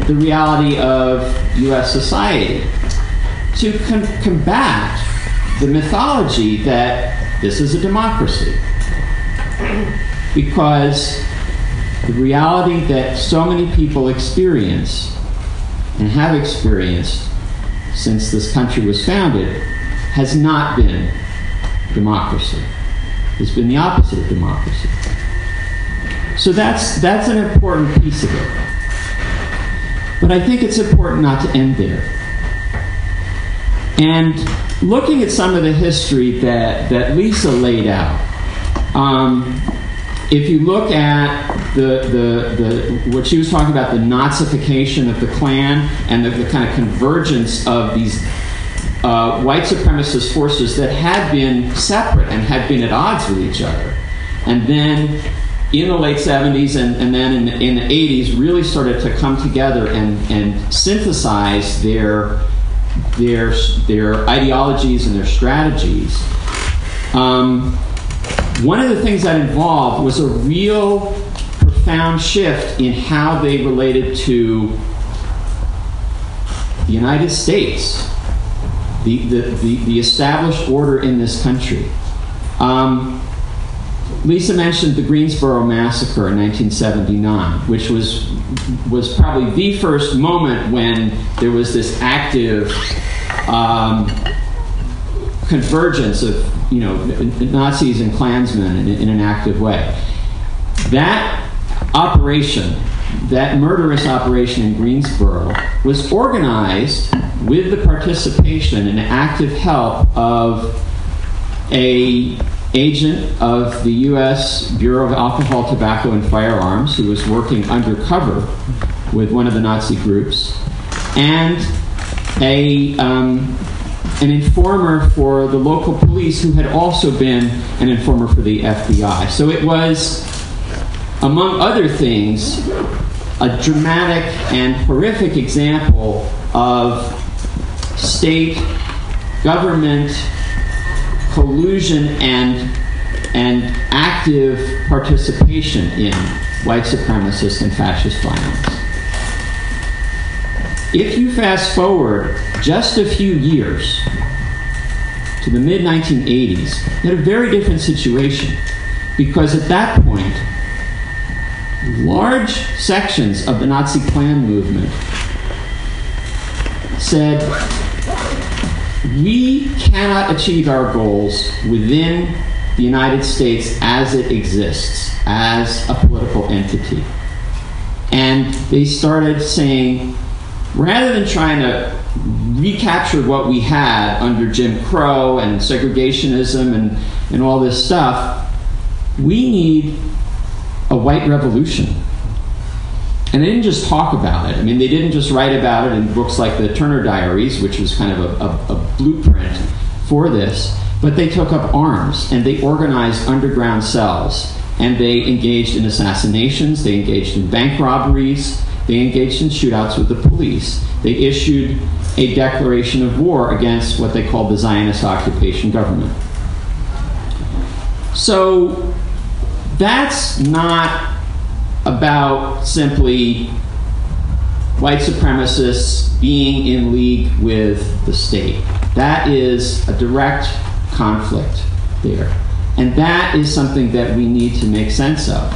the reality of US society to com- combat the mythology that this is a democracy. Because the reality that so many people experience and have experienced since this country was founded has not been democracy. It's been the opposite of democracy. So that's, that's an important piece of it. But I think it's important not to end there. And looking at some of the history that, that Lisa laid out, um, if you look at the, the, the, what she was talking about, the Nazification of the Klan and the, the kind of convergence of these uh, white supremacist forces that had been separate and had been at odds with each other. And then in the late 70s and, and then in the, in the 80s really started to come together and, and synthesize their, their, their ideologies and their strategies. Um, one of the things that involved was a real profound shift in how they related to the United States, the, the, the, the established order in this country. Um, Lisa mentioned the Greensboro Massacre in 1979, which was, was probably the first moment when there was this active um, convergence of you know, Nazis and Klansmen in, in an active way. That operation, that murderous operation in Greensboro, was organized with the participation and active help of a agent of the U.S. Bureau of Alcohol, Tobacco, and Firearms who was working undercover with one of the Nazi groups, and a um, an informer for the local police who had also been an informer for the FBI. So it was among other things, a dramatic and horrific example of state government collusion and and active participation in white supremacist and fascist violence. If you fast forward just a few years to the mid 1980s, you had a very different situation because at that point, large sections of the Nazi Klan movement said, we cannot achieve our goals within the United States as it exists, as a political entity. And they started saying, rather than trying to recapture what we had under Jim Crow and segregationism and, and all this stuff, we need a white revolution. And they didn't just talk about it. I mean, they didn't just write about it in books like the Turner Diaries, which was kind of a, a, a blueprint for this, but they took up arms and they organized underground cells and they engaged in assassinations, they engaged in bank robberies, they engaged in shootouts with the police. They issued a declaration of war against what they called the Zionist occupation government. So that's not about simply white supremacists being in league with the state. That is a direct conflict there. And that is something that we need to make sense of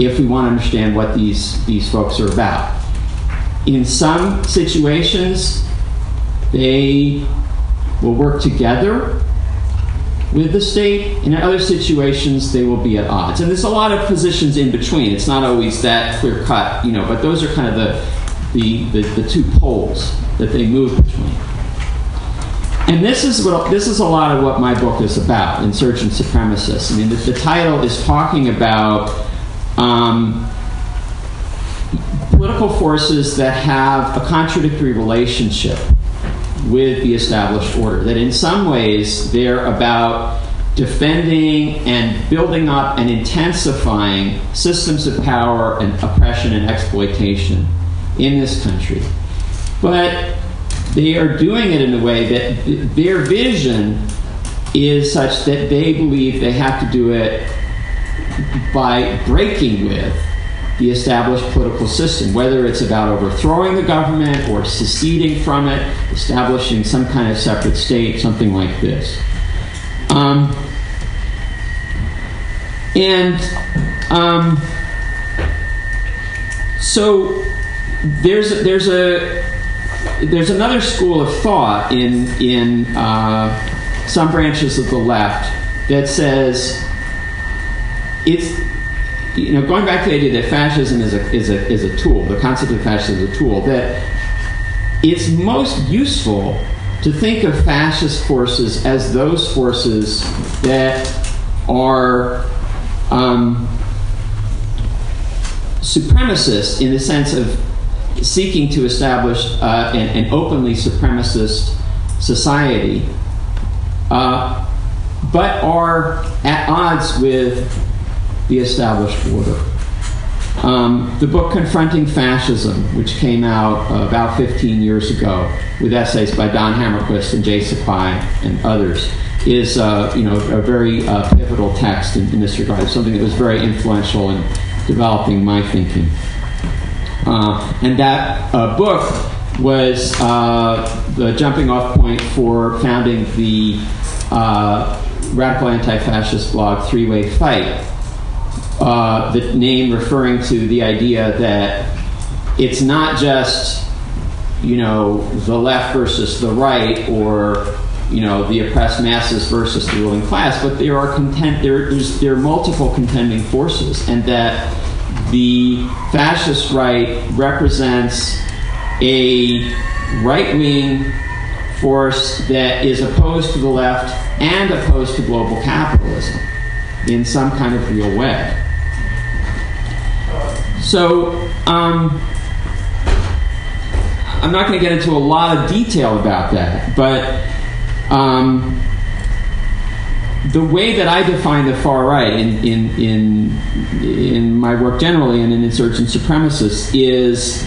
if we want to understand what these, these folks are about. In some situations, they will work together with the state, and in other situations, they will be at odds. And there's a lot of positions in between. It's not always that clear cut, you know, but those are kind of the, the, the, the two poles that they move between. And this is what this is a lot of what my book is about, Insurgent Supremacists. I mean, the, the title is talking about um, political forces that have a contradictory relationship with the established order. That in some ways they're about defending and building up and intensifying systems of power and oppression and exploitation in this country. But they are doing it in a way that their vision is such that they believe they have to do it by breaking with the established political system, whether it's about overthrowing the government or seceding from it, establishing some kind of separate state, something like this. Um, and um, so there's there's a there's another school of thought in in uh, some branches of the left that says it's you know going back to the idea that fascism is a is a is a tool, the concept of fascism is a tool that it's most useful to think of fascist forces as those forces that are um, supremacist in the sense of seeking to establish uh, an, an, openly supremacist society, uh, but are at odds with the established order. Um, the book Confronting Fascism, which came out uh, about 15 years ago with essays by Don Hamerquist and J. Sakai and others, is uh, you know a very uh, pivotal text in, in, this regard. Something that was very influential in developing my thinking. Uh, and that uh, book was uh, the jumping off point for founding the radical anti-fascist blog Three Way Fight, uh, the name referring to the idea that it's not just you know the left versus the right or you know the oppressed masses versus the ruling class but there are content there, there are multiple contending forces and that the fascist right represents a right-wing force that is opposed to the left and opposed to global capitalism in some kind of real way so, um, I'm not going to get into a lot of detail about that, but um, the way that I define the far right in, in, in, in my work generally and in insurgent supremacists is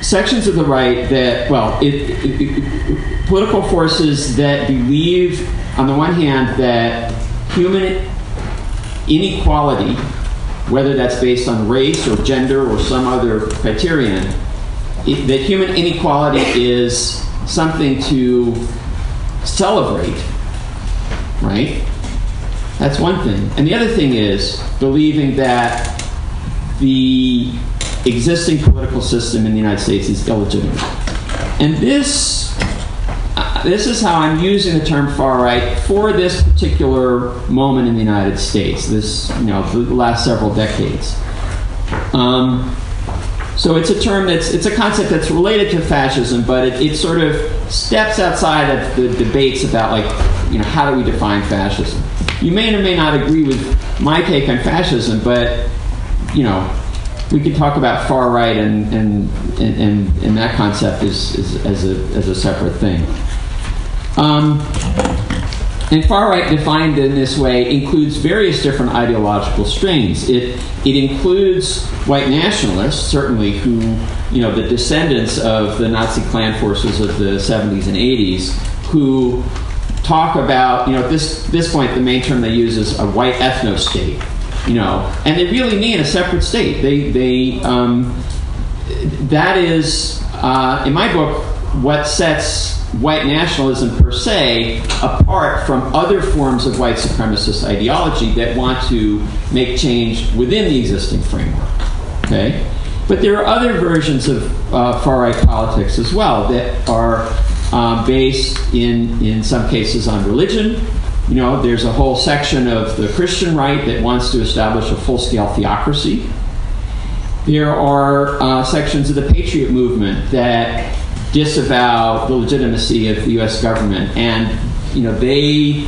sections of the right that, well, it, it, it, political forces that believe, on the one hand, that human inequality, whether that's based on race or gender or some other criterion, it, that human inequality is something to celebrate, right? That's one thing. And the other thing is believing that the existing political system in the United States is illegitimate. And this, this is how I'm using the term far right for this particular moment in the United States, this, you know, the last several decades. Um, so it's a term that's, it's a concept that's related to fascism, but it, it sort of steps outside of the debates about, like, you know, how do we define fascism? You may or may not agree with my take on fascism, but, you know, we can talk about far right and and and, and, that concept is, is, as a as a separate thing. Um, and far right, defined in this way, includes various different ideological strains. It it includes white nationalists, certainly, who you know the descendants of the Nazi Klan forces of the 70s and 80s, who talk about you know at this this point the main term they use is a white ethno state you know, and they really mean a separate state. They, they, um, that is, uh, in my book, what sets white nationalism per se apart from other forms of white supremacist ideology that want to make change within the existing framework. Okay? But there are other versions of uh, far right politics as well that are uh, based in, in some cases on religion, you know, there's a whole section of the Christian right that wants to establish a full scale theocracy. There are uh, sections of the Patriot movement that disavow the legitimacy of the U.S. government, and you know they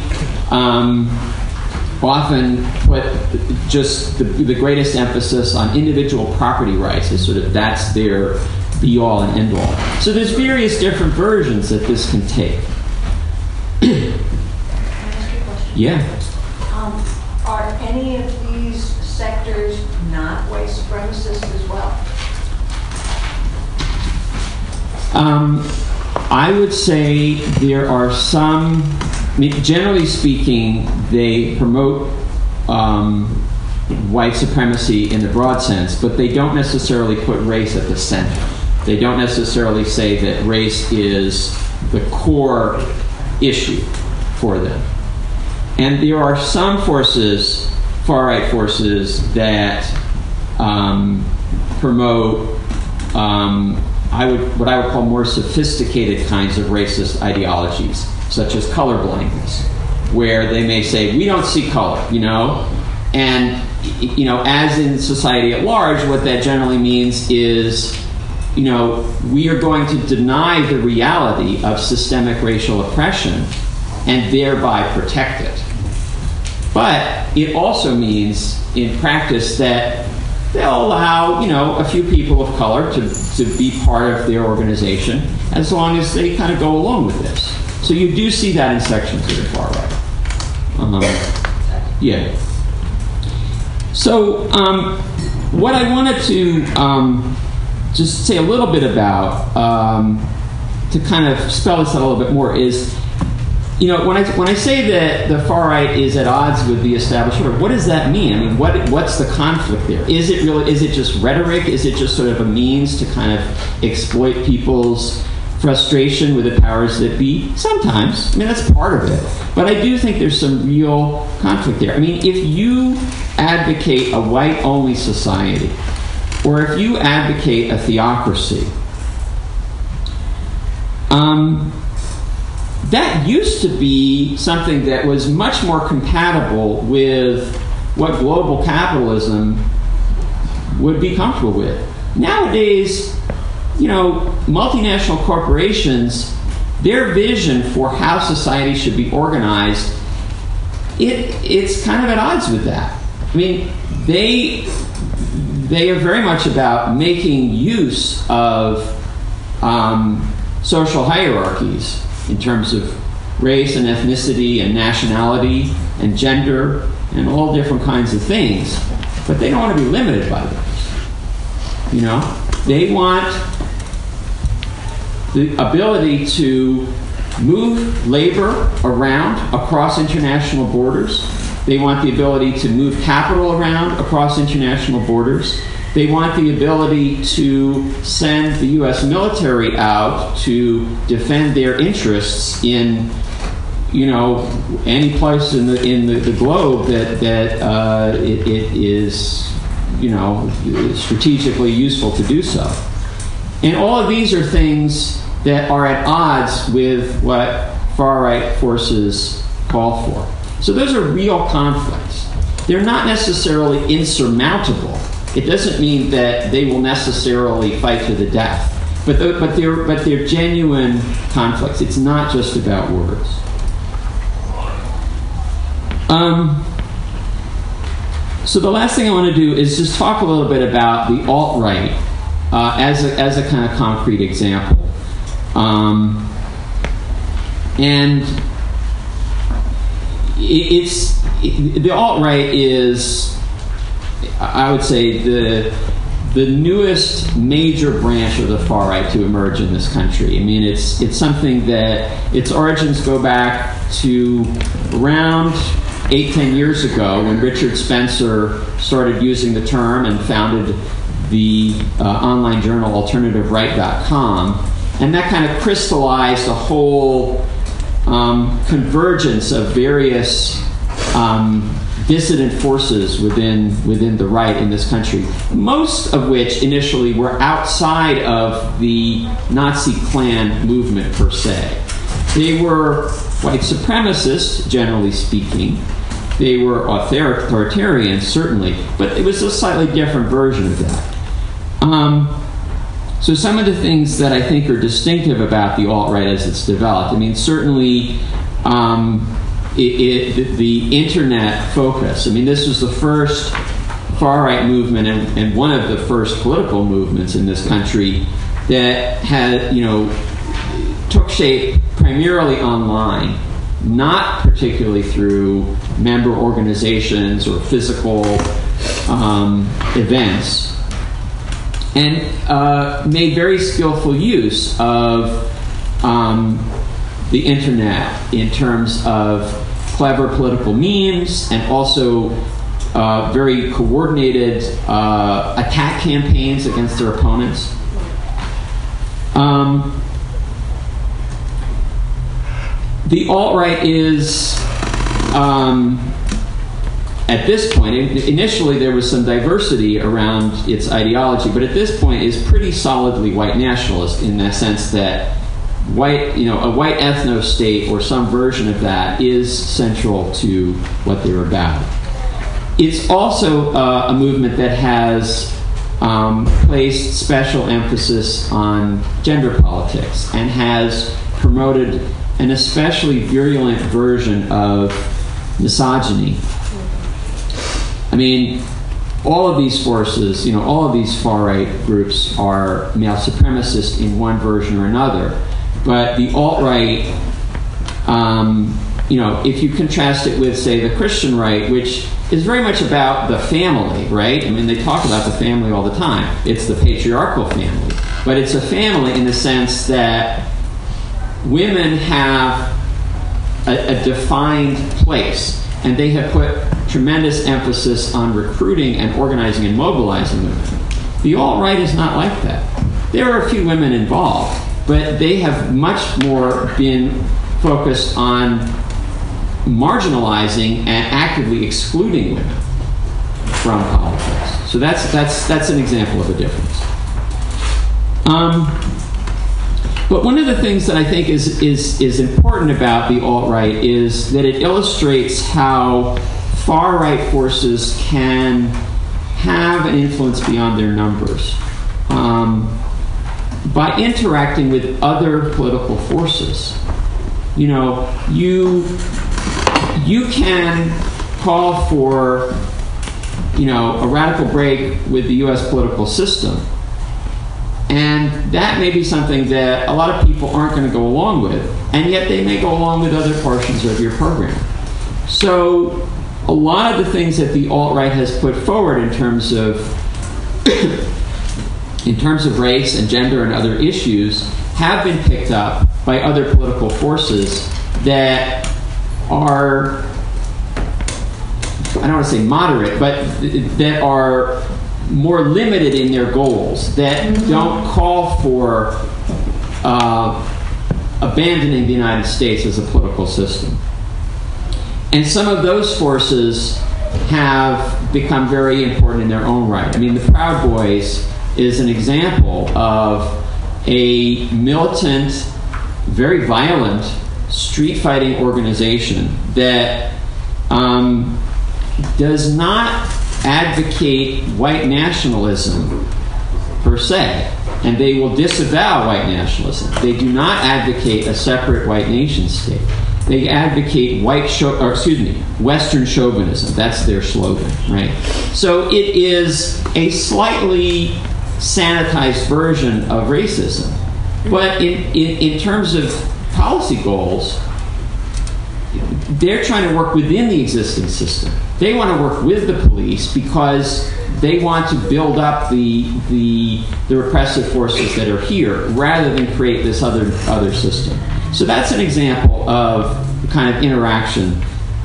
um, often put just the, the, greatest emphasis on individual property rights as sort of that's their be all and end all. So there's various different versions that this can take. Yeah. Um, are any of these sectors not white supremacists as well? Um, I would say there are some, generally speaking, they promote um, white supremacy in the broad sense, but they don't necessarily put race at the center. They don't necessarily say that race is the core issue for them. And there are some forces, far right forces, that um, promote um, I would, what I would call more sophisticated kinds of racist ideologies, such as colorblindness, where they may say, we don't see color, you know? And, you know, as in society at large, what that generally means is, you know, we are going to deny the reality of systemic racial oppression and thereby protect it. But it also means, in practice, that they'll allow, you know, a few people of color to, to be part of their organization as long as they kind of go along with this. So you do see that in sections of the far right. Um, yeah. So um, what I wanted to um, just say a little bit about um, to kind of spell this out a little bit more is you know, when I when I say that the far right is at odds with the established order, what does that mean? I mean, what what's the conflict there? Is it really? Is it just rhetoric? Is it just sort of a means to kind of exploit people's frustration with the powers that be? Sometimes. I mean, that's part of it. But I do think there's some real conflict there. I mean, if you advocate a white-only society, or if you advocate a theocracy. Um, that used to be something that was much more compatible with what global capitalism would be comfortable with. Nowadays, you know, multinational corporations, their vision for how society should be organized, it, it's kind of at odds with that. I mean, they they are very much about making use of um, social hierarchies in terms of race and ethnicity and nationality and gender and all different kinds of things. But they don't want to be limited by those. You know? They want the ability to move labor around across international borders. They want the ability to move capital around across international borders. They want the ability to send the U.S. military out to defend their interests in, you know, any place in the in the, the globe that that uh, it, it is, you know, strategically useful to do so. And all of these are things that are at odds with what far right forces call for. So those are real conflicts. They're not necessarily insurmountable. It doesn't mean that they will necessarily fight to the death, but but they're but they're genuine conflicts. It's not just about words. Um, so the last thing I want to do is just talk a little bit about the alt right uh, as a, as a kind of concrete example, um, and it, it's it, the alt right is I would say the the newest major branch of the far right to emerge in this country. I mean, it's it's something that its origins go back to around eight ten years ago when Richard Spencer started using the term and founded the uh, online journal AlternativeRight.com, and that kind of crystallized a whole um, convergence of various um, dissident forces within within the right in this country, most of which initially were outside of the Nazi Klan movement per se. They were white supremacists, generally speaking. They were authoritarian, certainly, but it was a slightly different version of that. Um, so some of the things that I think are distinctive about the alt right as it's developed. I mean, certainly. Um, it, it, the internet focus. I mean, this was the first far right movement and, and, one of the first political movements in this country that had, you know, took shape primarily online, not particularly through member organizations or physical um, events, and uh, made very skillful use of. Um, the internet in terms of clever political memes and also uh, very coordinated uh, attack campaigns against their opponents. Um, the alt right is, um, at this point, initially there was some diversity around its ideology, but at this point is pretty solidly white nationalist in the sense that white, you know, a white ethno state or some version of that is central to what they're about. It's also uh, a movement that has um, placed special emphasis on gender politics and has promoted an especially virulent version of misogyny. I mean, all of these forces, you know, all of these far right groups are male supremacist in one version or another. But the alt right, um, you know, if you contrast it with, say, the Christian right, which is very much about the family, right? I mean, they talk about the family all the time. It's the patriarchal family. But it's a family in the sense that women have a, a defined place, and they have put tremendous emphasis on recruiting and organizing and mobilizing women. The alt right is not like that. There are a few women involved, but they have much more been focused on marginalizing and actively excluding women from politics. So that's that's that's an example of a difference. Um, but one of the things that I think is is is important about the alt right is that it illustrates how far right forces can have an influence beyond their numbers. Um, by interacting with other political forces. You know, you you can call for you know a radical break with the U.S. political system, And that may be something that a lot of people aren't going to go along with, and yet they may go along with other portions of your program. So, a lot of the things that the alt right has put forward in terms of in terms of race and gender and other issues have been picked up by other political forces that are I don't want to say moderate, but that are more limited in their goals, that don't call for uh, abandoning the United States as a political system. And some of those forces have become very important in their own right. I mean, the Proud Boys is an example of a militant, very violent street fighting organization that um, does not advocate white nationalism per se, and they will disavow white nationalism. They do not advocate a separate white nation state. They advocate white, or excuse me, Western chauvinism. That's their slogan, right? So it is a slightly sanitized version of racism. But in, in, in terms of policy goals, they're trying to work within the existing system. They want to work with the police because they want to build up the, the, the repressive forces that are here rather than create this other, other system. So that's an example of the kind of interaction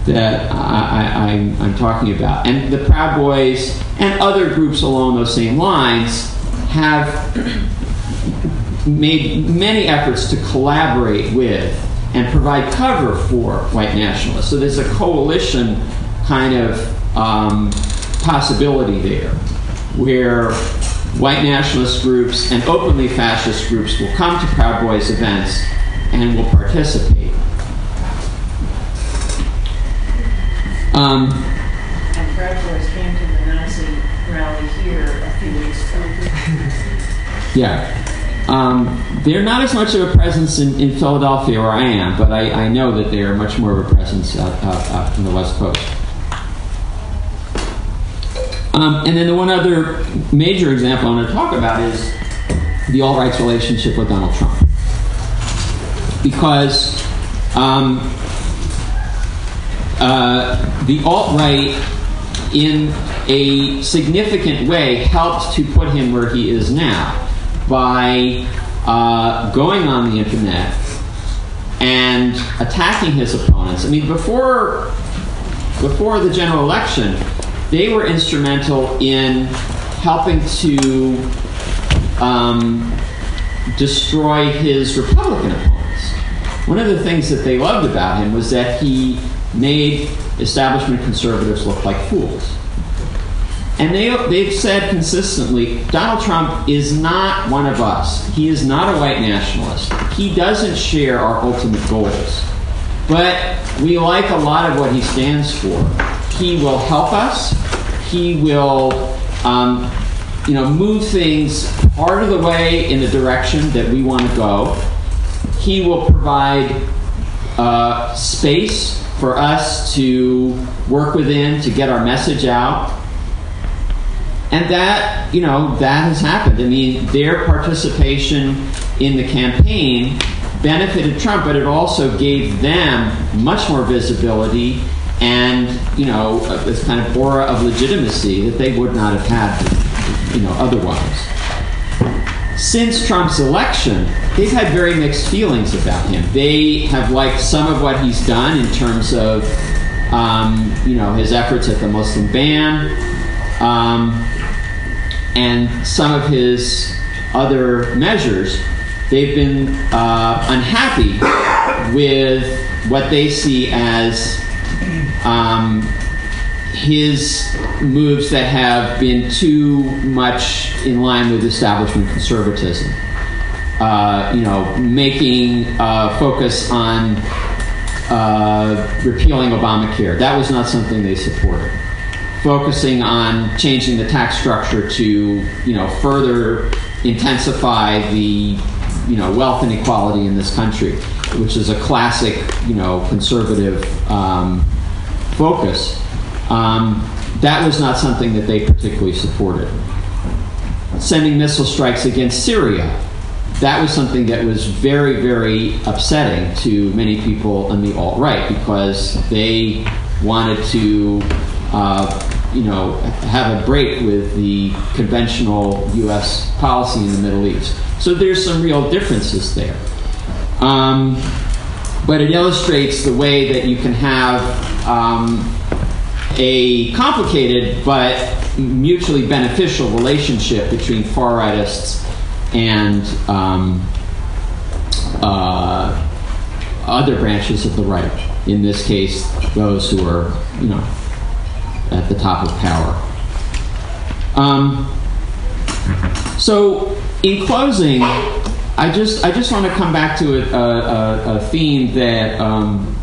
that I, am talking about. And the Proud Boys and other groups along those same lines have made many efforts to collaborate with and provide cover for white nationalists. So there's a coalition kind of um, possibility there where white nationalist groups and openly fascist groups will come to Proud Boys events and will participate. Um, and Proud Boys came to the Nazi rally here a few weeks ago. yeah. Um, they're not as much of a presence in, in, Philadelphia where I am, but I, I, know that they are much more of a presence out, out, out the West Coast. Um, and then the one other major example I want to talk about is the alt right's relationship with Donald Trump. Because um, uh, the alt right, in a significant way, helped to put him where he is now by uh, going on the internet and attacking his opponents. I mean, before before the general election, they were instrumental in helping to um, destroy his Republican opponents. One of the things that they loved about him was that he made establishment conservatives look like fools. And they, they've said consistently Donald Trump is not one of us. He is not a white nationalist. He doesn't share our ultimate goals. But we like a lot of what he stands for. He will help us. He will, um, you know, move things part of the way in the direction that we want to go. He will provide uh, space for us to work within to get our message out and that, you know, that has happened. I mean, their participation in the campaign benefited Trump, but it also gave them much more visibility and, you know, this kind of aura of legitimacy that they would not have had, you know, otherwise. Since Trump's election, they've had very mixed feelings about him. They have liked some of what he's done in terms of, um, you know, his efforts at the Muslim ban. Um, and some of his other measures, they've been uh, unhappy with what they see as um, his moves that have been too much in line with establishment conservatism. Uh, you know, making uh, focus on uh, repealing Obamacare. That was not something they supported focusing on changing the tax structure to you know further intensify the you know wealth inequality in this country, which is a classic you know conservative um, focus. Um, that was not something that they particularly supported. sending missile strikes against Syria. That was something that was very, very upsetting to many people in the alt right because they wanted to, uh, you know, have a break with the conventional U.S. policy in the Middle East. So there's some real differences there. Um, but it illustrates the way that you can have um, a complicated but mutually beneficial relationship between far rightists and um, uh, other branches of the right. In this case, those who are, you know, at the top of power. Um, so, in closing, I just I just want to come back to a, a, a theme that um,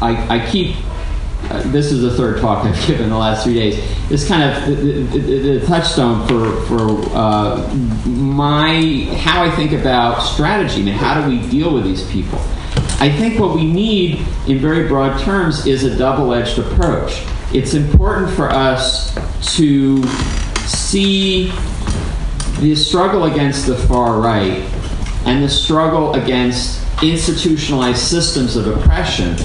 I, I keep uh, this is the third talk I've given the last three days. It's kind of the, the, the touchstone for, for uh, my how I think about strategy. Mean, how do we deal with these people? I think what we need, in very broad terms, is a double-edged approach. It's important for us to see the struggle against the far right and the struggle against institutionalized systems of oppression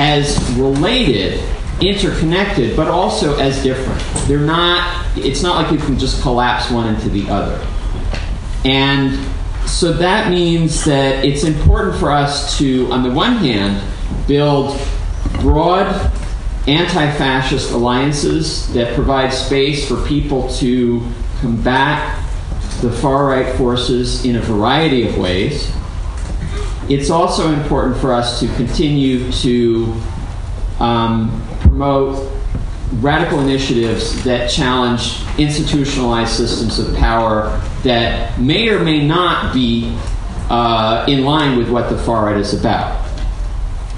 as related, interconnected, but also as different. They're not, it's not like you can just collapse one into the other. And so that means that it's important for us to, on the one hand, build broad anti fascist alliances that provide space for people to combat the far right forces in a variety of ways it's also important for us to continue to um, promote radical initiatives that challenge institutionalized systems of power that may or may not be uh, in line with what the far right is about.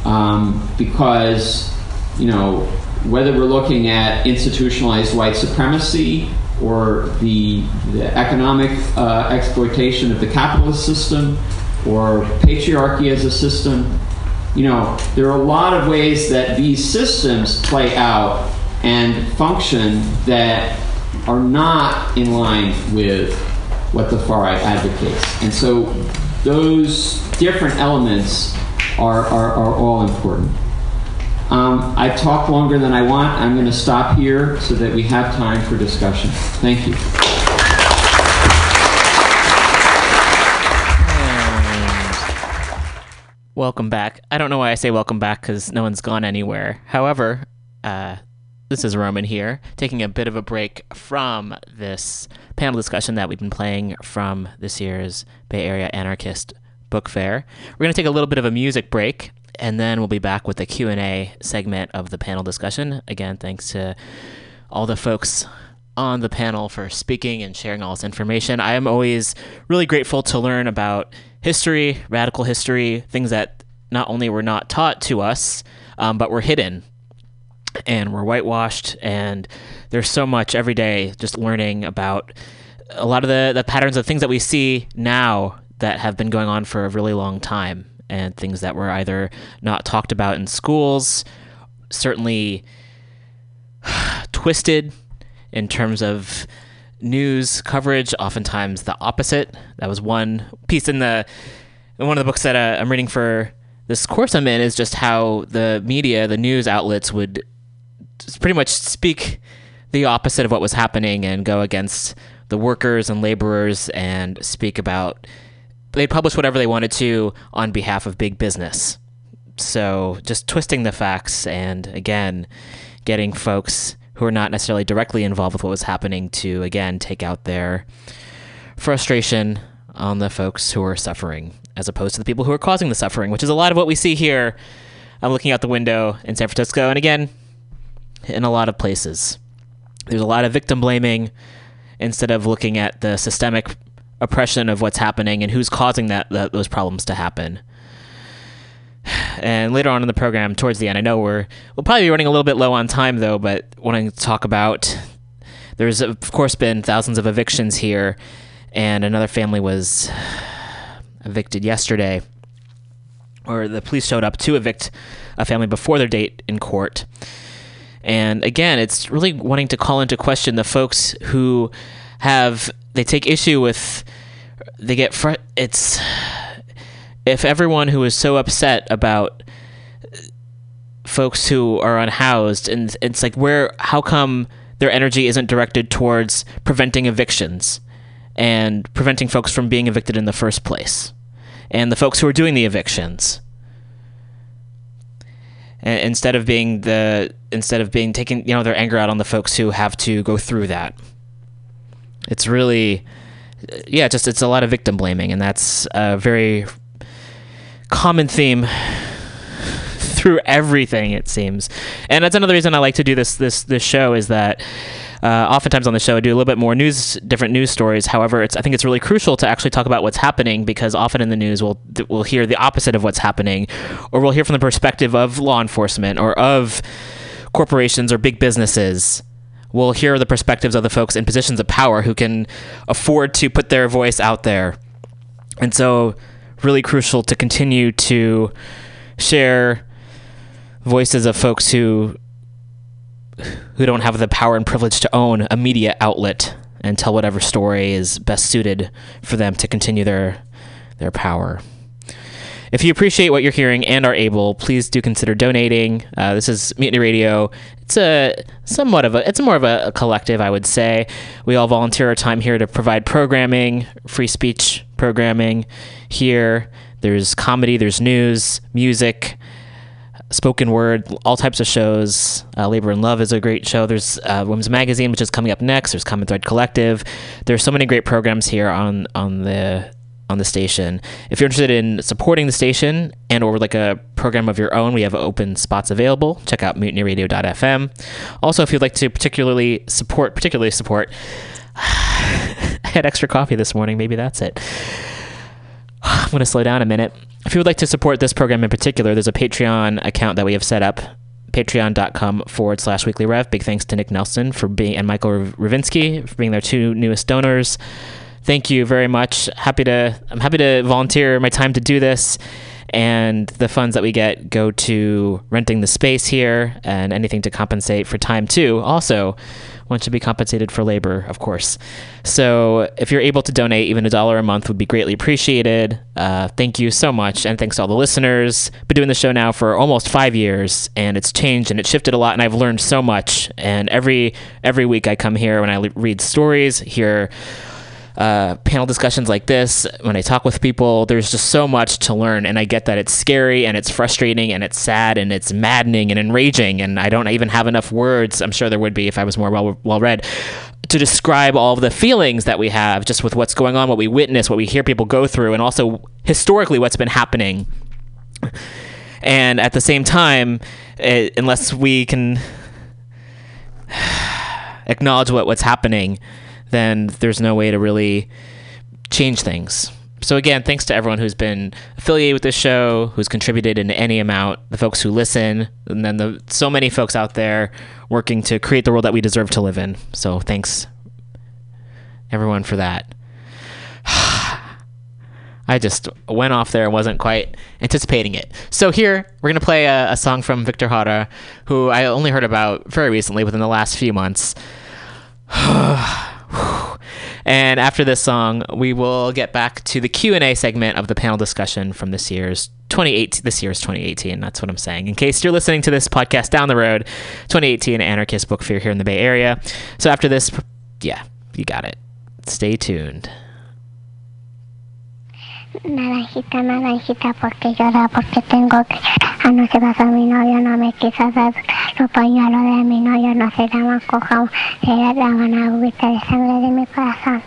Um, because, you know, whether we're looking at institutionalized white supremacy or the, the economic uh, exploitation of the capitalist system or patriarchy as a system. You know, there are a lot of ways that these systems play out and function that are not in line with what the far right advocates. And so those different elements are, are, are all important. Um, I talked longer than I want. I'm going to stop here so that we have time for discussion. Thank you. Welcome back. I don't know why I say welcome back because no one's gone anywhere. However, uh, this is Roman here, taking a bit of a break from this panel discussion that we've been playing from this year's Bay Area Anarchist Book Fair. We're going to take a little bit of a music break, and then we'll be back with the Q&A segment of the panel discussion. Again, thanks to all the folks on the panel for speaking and sharing all this information. I am always really grateful to learn about history, radical history, things that not only were not taught to us, um, but were hidden and were whitewashed. And there's so much every day just learning about a lot of the, the patterns of things that we see now that have been going on for a really long time and things that were either not talked about in schools, certainly twisted in terms of news coverage, oftentimes the opposite. That was one piece in the in one of the books that uh, I'm reading for this course I'm in is just how the media, the news outlets would pretty much speak the opposite of what was happening and go against the workers and laborers and speak about they'd publish whatever they wanted to on behalf of big business. So just twisting the facts and again getting folks who are not necessarily directly involved with what was happening to again take out their frustration on the folks who are suffering as opposed to the people who are causing the suffering, which is a lot of what we see here. I'm looking out the window in San Francisco and again in a lot of places. There's a lot of victim blaming instead of looking at the systemic oppression of what's happening and who's causing that, that those problems to happen. And later on in the program, towards the end, I know we're we'll probably be running a little bit low on time though, but wanting to talk about there's of course been thousands of evictions here, and another family was evicted yesterday, or the police showed up to evict a family before their date in court. And again, it's really wanting to call into question the folks who have they take issue with they get fr- it's if everyone who is so upset about folks who are unhoused and it's like where how come their energy isn't directed towards preventing evictions and preventing folks from being evicted in the first place? And the folks who are doing the evictions instead of being the instead of being taking you know their anger out on the folks who have to go through that. It's really yeah just it's a lot of victim blaming and that's a very common theme through everything it seems. And that's another reason i like to do this this this show is that uh, oftentimes on the show i do a little bit more news different news stories. However it's i think it's really crucial to actually talk about what's happening because often in the news we'll we'll hear the opposite of what's happening or we'll hear from the perspective of law enforcement or of corporations or big businesses. We'll hear the perspectives of the folks in positions of power who can afford to put their voice out there. And so really crucial to continue to share voices of folks who who don't have the power and privilege to own a media outlet and tell whatever story is best suited for them to continue their their power. If you appreciate what you're hearing and are able, please do consider donating. Uh, this is Mutiny Radio. It's a somewhat of a, it's more of a, a collective, I would say. We all volunteer our time here to provide programming, free speech programming here. There's comedy, there's news, music, spoken word, all types of shows. Uh, Labor and Love is a great show. There's uh, Women's Magazine, which is coming up next. There's Common Thread Collective. There's so many great programs here on on the on the station. If you're interested in supporting the station and or like a program of your own, we have open spots available. Check out mutinyradio.fm. Also, if you'd like to particularly support, particularly support, I had extra coffee this morning. Maybe that's it. I'm going to slow down a minute. If you would like to support this program in particular, there's a Patreon account that we have set up. Patreon.com forward slash weekly rev. Big thanks to Nick Nelson for being and Michael Ravinsky for being their two newest donors. Thank you very much. Happy to I'm happy to volunteer my time to do this. And the funds that we get go to renting the space here and anything to compensate for time too. Also, should be compensated for labor, of course. So if you're able to donate, even a dollar a month would be greatly appreciated. Uh, thank you so much, and thanks to all the listeners. Been doing the show now for almost five years, and it's changed and it's shifted a lot, and I've learned so much. And every every week I come here when I le- read stories, hear uh, panel discussions like this, when I talk with people, there's just so much to learn. And I get that it's scary and it's frustrating and it's sad and it's maddening and enraging. And I don't even have enough words. I'm sure there would be if I was more well, well read to describe all of the feelings that we have just with what's going on, what we witness, what we hear people go through, and also historically what's been happening. And at the same time, it, unless we can acknowledge what, what's happening, then there's no way to really change things. So again, thanks to everyone who's been affiliated with this show, who's contributed in any amount, the folks who listen, and then the so many folks out there working to create the world that we deserve to live in. So thanks everyone for that. I just went off there and wasn't quite anticipating it. So here we're gonna play a, a song from Victor Jara, who I only heard about very recently, within the last few months. and after this song, we will get back to the Q and A segment of the panel discussion from this year's 2018. This year's 2018. That's what I'm saying. In case you're listening to this podcast down the road, 2018 Anarchist Book Fair here in the Bay Area. So after this, yeah, you got it. Stay tuned. Naranjita, naranjita, porque llora, porque tengo que. Anoche pasó mi novio, no me quiso dar los pañuelos de mi novio, no se llaman coja, se llaman agüita de sangre de mi corazón.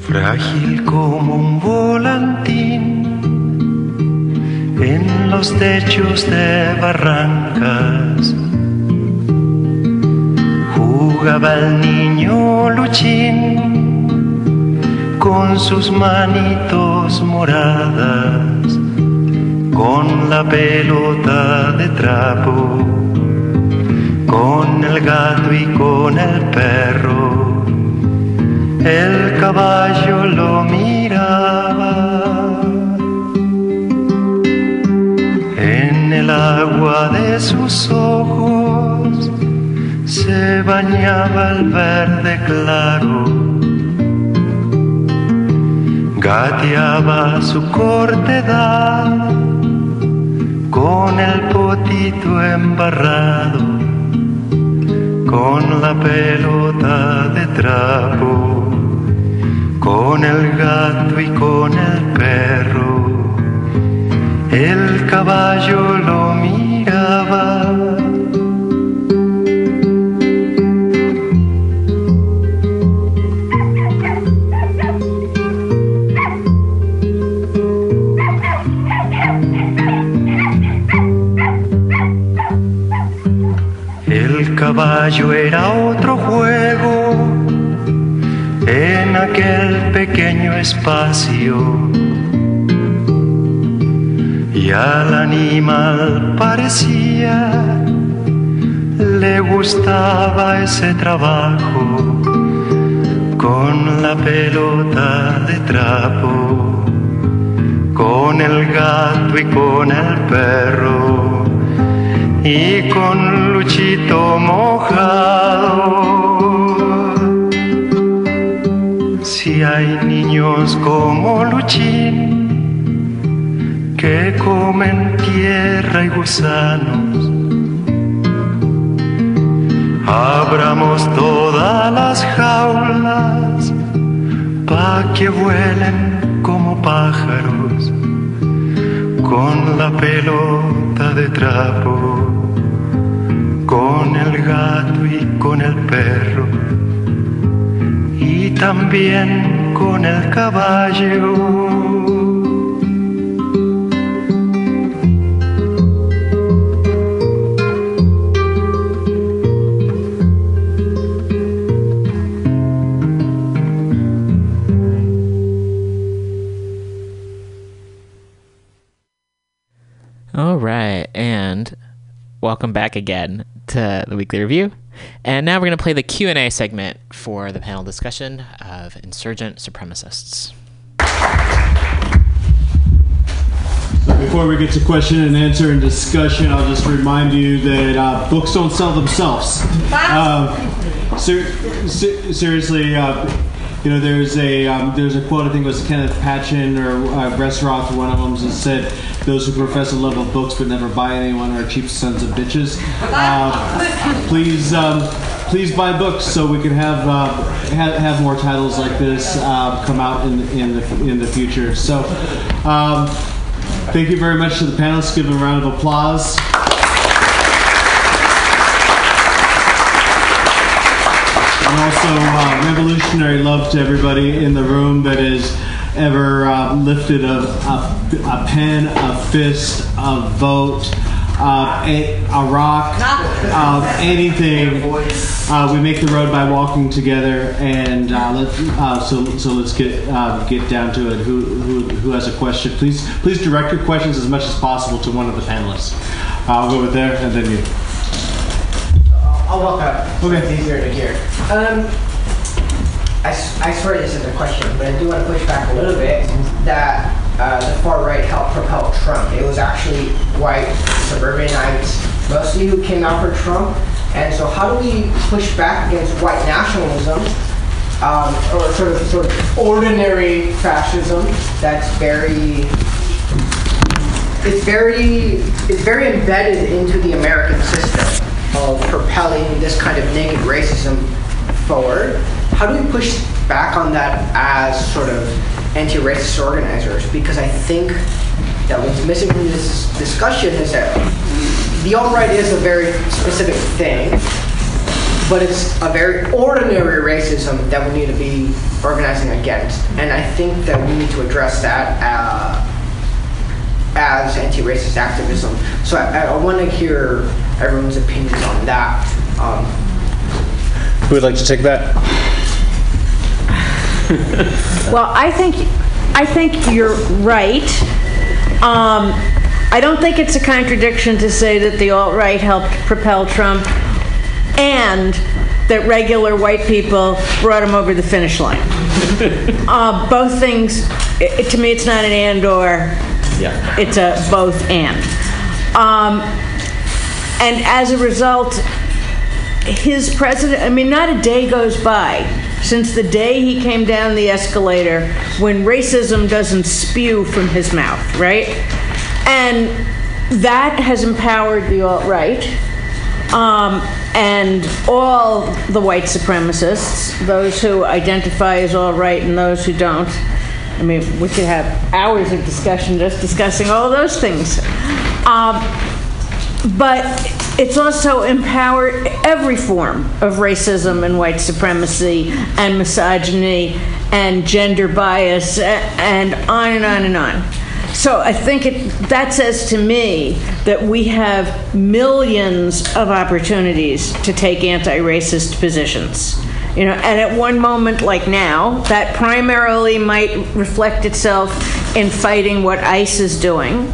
Frágil como un volantín en los techos de barrancas. Jugaba el niño Luchín con sus manitos moradas, con la pelota de trapo, con el gato y con el perro. el caballo lo miraba. En el agua de sus ojos se bañaba el verde claro. Gateaba su cortedad con el potito embarrado, con la pelota de trapo, con el gato y con el perro. El caballo lo miraba. El caballo era otro juego en aquel pequeño espacio. Y al animal parecía le gustaba ese trabajo con la pelota de trapo, con el gato y con el perro y con Luchito mojado. Si hay niños como Luchín que comen tierra y gusanos, abramos todas las jaulas pa' que vuelen como pájaros con la pelota de trapo, con el gato y con el perro, y también con el caballo. Welcome back again to the weekly review. And now we're going to play the Q&A segment for the panel discussion of insurgent supremacists. So before we get to question and answer and discussion, I'll just remind you that uh, books don't sell themselves. Uh, ser- ser- seriously, uh, you know, there's a um, there's a quote I think it was Kenneth Patchen or uh, Rexroth, one of them, that said, "Those who profess a love of books but never buy anyone are cheap sons of bitches." Uh, please. Um, Please buy books so we can have uh, have, have more titles like this uh, come out in in the in the future. So, um, Thank you very much to the panelists. Give them a round of applause. And also, uh, revolutionary love to everybody in the room that has ever uh, lifted a, a, a pen, a fist, a vote, uh, a, a rock, uh, anything. Uh, we make the road by walking together, and uh, so so let's get get down to it. Who, who who has a question? Please please direct your questions as much as possible to one of the panelists. I'll go over there, and then you. I'll walk up. Okay. It's easier to hear. Um, I, I swear this is a question, but I do want to push back a little bit that uh, the far right helped propel Trump. It was actually white suburbanites mostly who came out for Trump. And so how do we push back against white nationalism um, or sort of sort of ordinary fascism that's very it's very it's very embedded into the American system of propelling this kind of naked racism forward. How do we push back on that as sort of anti-racist organizers? Because I think that what's missing from this discussion is that the alt-right is a very specific thing, but it's a very ordinary racism that we need to be organizing against. And I think that we need to address that uh, as anti-racist activism. So I, I want to hear everyone's opinions on that. Um, Who would like to take that? Well, I think, I think you're right. Um, I don't think it's a contradiction to say that the alt-right helped propel Trump and that regular white people brought him over the finish line. uh, both things, i to me, it's not an and or, Yeah. it's a both and. Um, and as a result, his president, I mean, not a day goes by since the day he came down the escalator when racism doesn't spew from his mouth, right? And that has empowered the alt right um, and all the white supremacists, those who identify as alt right and those who don't. I mean, we could have hours of discussion just discussing all those things. Um, but it's also empowered every form of racism and white supremacy and misogyny and gender bias and on and on and on. So I think it, that says to me that we have millions of opportunities to take anti-racist positions. You know, and at one moment like now, that primarily might reflect itself in fighting what ICE is doing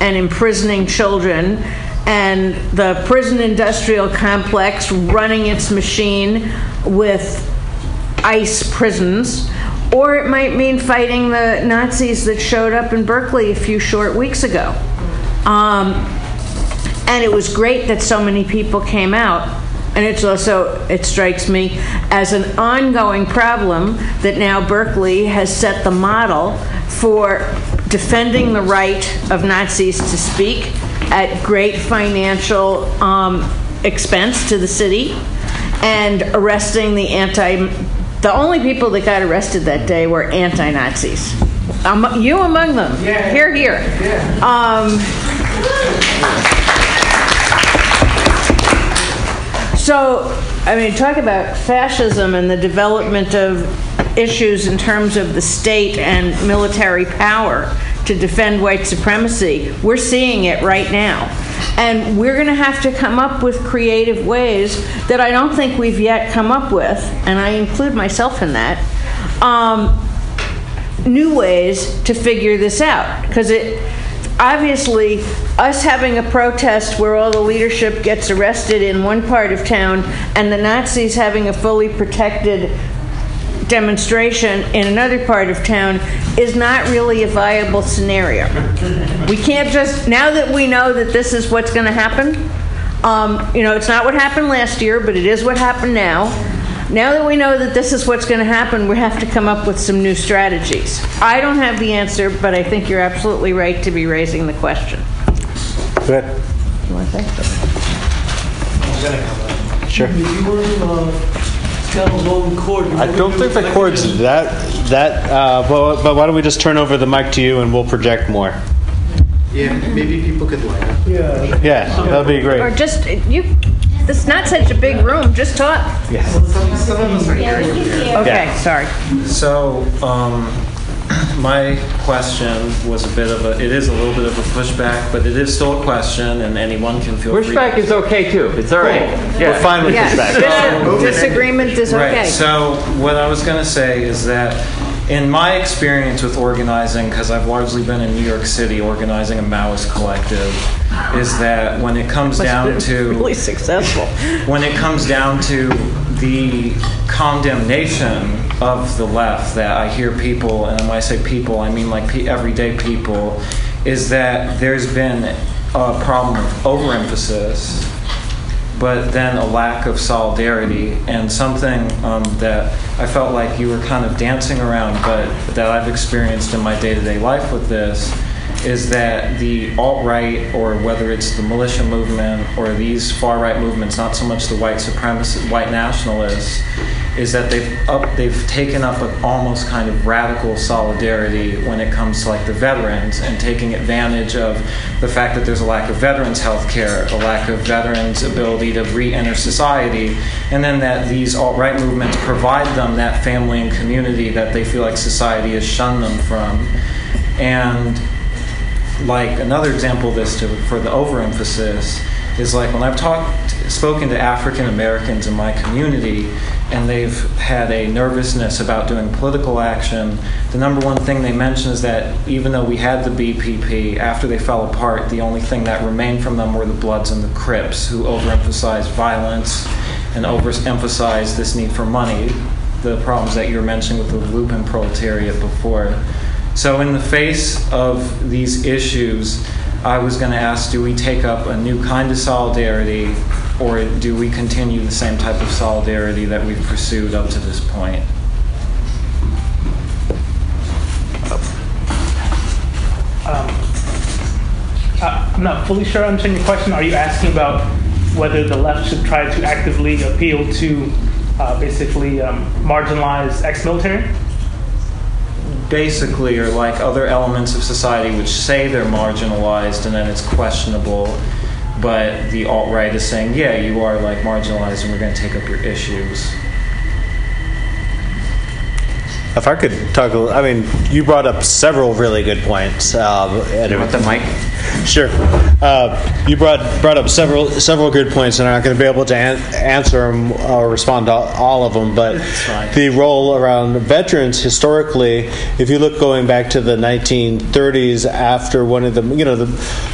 and imprisoning children and the prison industrial complex running its machine with ICE prisons, or it might mean fighting the Nazis that showed up in Berkeley a few short weeks ago. Um, and it was great that so many people came out. And it's also, it strikes me as an ongoing problem that now Berkeley has set the model for defending the right of Nazis to speak at great financial um, expense to the city and arresting the anti. The only people that got arrested that day were anti Nazis. Um, you among them. Yeah. Here, here. Um, So, I mean, talk about fascism and the development of issues in terms of the state and military power to defend white supremacy. We're seeing it right now. And we're going to have to come up with creative ways that I don't think we've yet come up with, and I include myself in that. Um, new ways to figure this out because it obviously us having a protest where all the leadership gets arrested in one part of town and the Nazis having a fully protected demonstration in another part of town is not really a viable scenario. We can't just now that we know that this is what's going to happen. Um, you know, it's not what happened last year, but it is what happened now. Now that we know that this is what's going to happen, we have to come up with some new strategies. I don't have the answer, but I think you're absolutely right to be raising the question. Good. You want to say something? Sure. If you want to tell a long cord. I don't think the chord's that that. Uh, but, but why don't we just turn over the mic to you and we'll project more? Yeah, maybe people could line up. Yeah. Yeah, that'd be great. Or just you. This is not such a big room. Just talk. Some, some of us are hearing here. Okay, Yeah. sorry. So, um, my question was a bit of a, it is a little bit of a pushback, but it is still a question, and anyone can feel free. Pushback is okay too. It's all right. We're fine with Yes, pushback. dis- disagreement is okay. Right. So what I was going to say is that in my experience with organizing, because I've largely been in New York City organizing a Maoist collective, is that when it comes down to really successful. when it comes down to the condemnation of the left that I hear people, and when I say people, I mean like everyday people, is that there's been a problem of overemphasis, but then a lack of solidarity, and something um, that I felt like you were kind of dancing around, but that I've experienced in my day to day life with this is that the alt right, or whether it's the militia movement or these far right movements, not so much the white supremacist, white nationalists, is that they've up, they've taken up an almost kind of radical solidarity when it comes to like the veterans and taking advantage of the fact that there's a lack of veterans health care, a lack of veterans ability to re-enter society, and then that these alt-right movements provide them that family and community that they feel like society has shunned them from. And like another example of this to, for the overemphasis is like when I've talked, spoken to African Americans in my community, and they've had a nervousness about doing political action. The number one thing they mention is that even though we had the BPP, after they fell apart, the only thing that remained from them were the Bloods and the Crips, who overemphasized violence and overemphasize this need for money, the problems that you were mentioning with the lumpen proletariat before. So, in the face of these issues, I was going to ask do we take up a new kind of solidarity or do we continue the same type of solidarity that we've pursued up to this point? Um, uh, I'm not fully sure I understand your question. Are you asking about whether the left should try to actively appeal to uh, basically um, marginalized ex military? Basically, are like other elements of society which say they're marginalized and then it's questionable, but the alt right is saying, yeah, you are like marginalized and we're going to take up your issues. If I could talk, a little- I mean, you brought up several really good points. Um, and want the mic? Sure. Uh, you brought brought up several several good points, and I'm not going to be able to an- answer them or respond to all of them. But the role around veterans historically, if you look going back to the 1930s, after one of the you know the,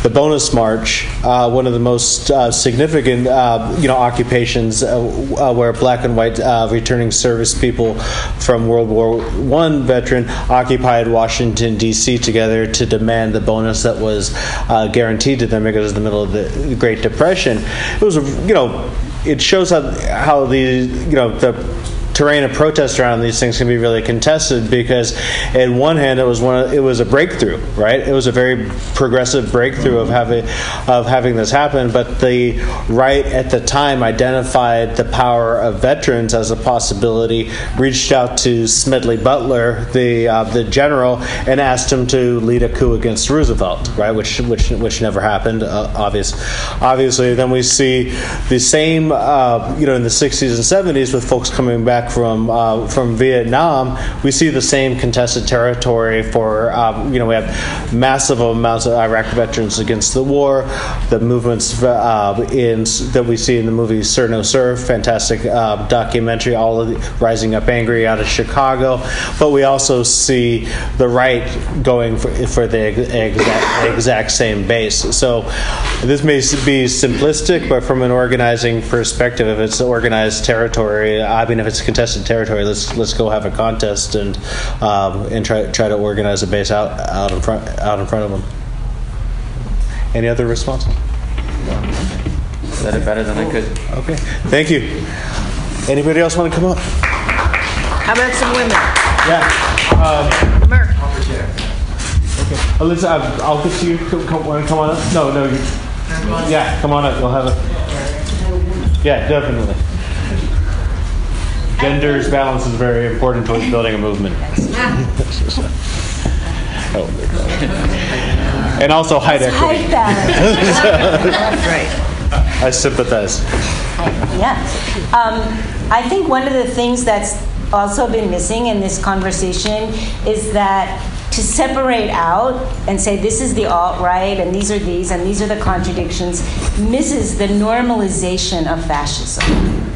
the bonus march, uh, one of the most uh, significant uh, you know occupations uh, uh, where black and white uh, returning service people from World War One veteran occupied Washington D.C. together to demand the bonus that was uh, guaranteed to them because was the middle of the Great Depression. It was, you know, it shows how how the you know the terrain of protest around these things can be really contested because, in one hand, it was one of, it was a breakthrough, right? It was a very progressive breakthrough of having of having this happen. But the right at the time identified the power of veterans as a possibility, reached out to Smedley Butler, the uh, the general, and asked him to lead a coup against Roosevelt, right? Which which which never happened, uh, obvious, obviously. Then we see the same, uh, you know, in the 60s and 70s with folks coming back from uh, from Vietnam, we see the same contested territory for um, you know we have massive amounts of Iraq veterans against the war, the movements uh, in that we see in the movie Sir No Sir, fantastic uh, documentary, all of the, rising up angry out of Chicago, but we also see the right going for, for the exact, exact same base. So this may be simplistic, but from an organizing perspective, if it's organized territory, I mean, if it's contested territory, let's let's go have a contest and um, and try try to organize a base out out in front out in front of them. Any other responses? Said it better than I could. Okay, thank you. Anybody else want to come up? How about some women? Yeah. Um, Merck. Okay. Alyssa, I'll, I'll get to you. Come, come, come on up. No, no. You, yeah, come on up. You'll have a. Yeah, definitely. Gender's balance is very important towards building a movement. Oh, and also height equity. Height balance. Right. I sympathize. Yeah. Um, I think one of the things that's also been missing in this conversation is that to separate out and say this is the alt right and these are these and these are the contradictions misses the normalization of fascism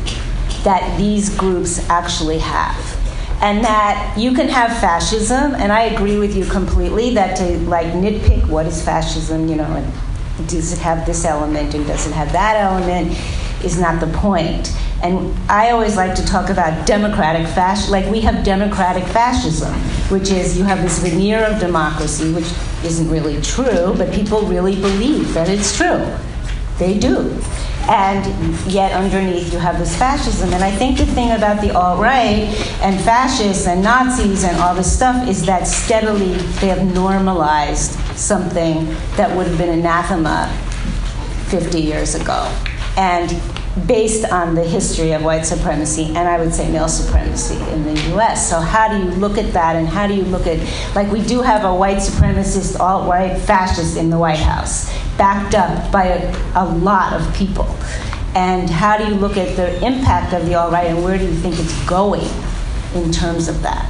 that these groups actually have. And that you can have fascism, and I agree with you completely that to like nitpick what is fascism, you know, and does it have this element and does it have that element is not the point. And I always like to talk about democratic fascism, like we have democratic fascism, which is you have this veneer of democracy, which isn't really true, but people really believe that it's true. They do. And yet, underneath, you have this fascism. And I think the thing about the alt right and fascists and Nazis and all this stuff is that steadily they have normalized something that would have been anathema 50 years ago. And based on the history of white supremacy and I would say male supremacy in the US. So, how do you look at that and how do you look at, like, we do have a white supremacist, alt right fascist in the White House, backed up by a, a lot of people. And how do you look at the impact of the alt right and where do you think it's going in terms of that?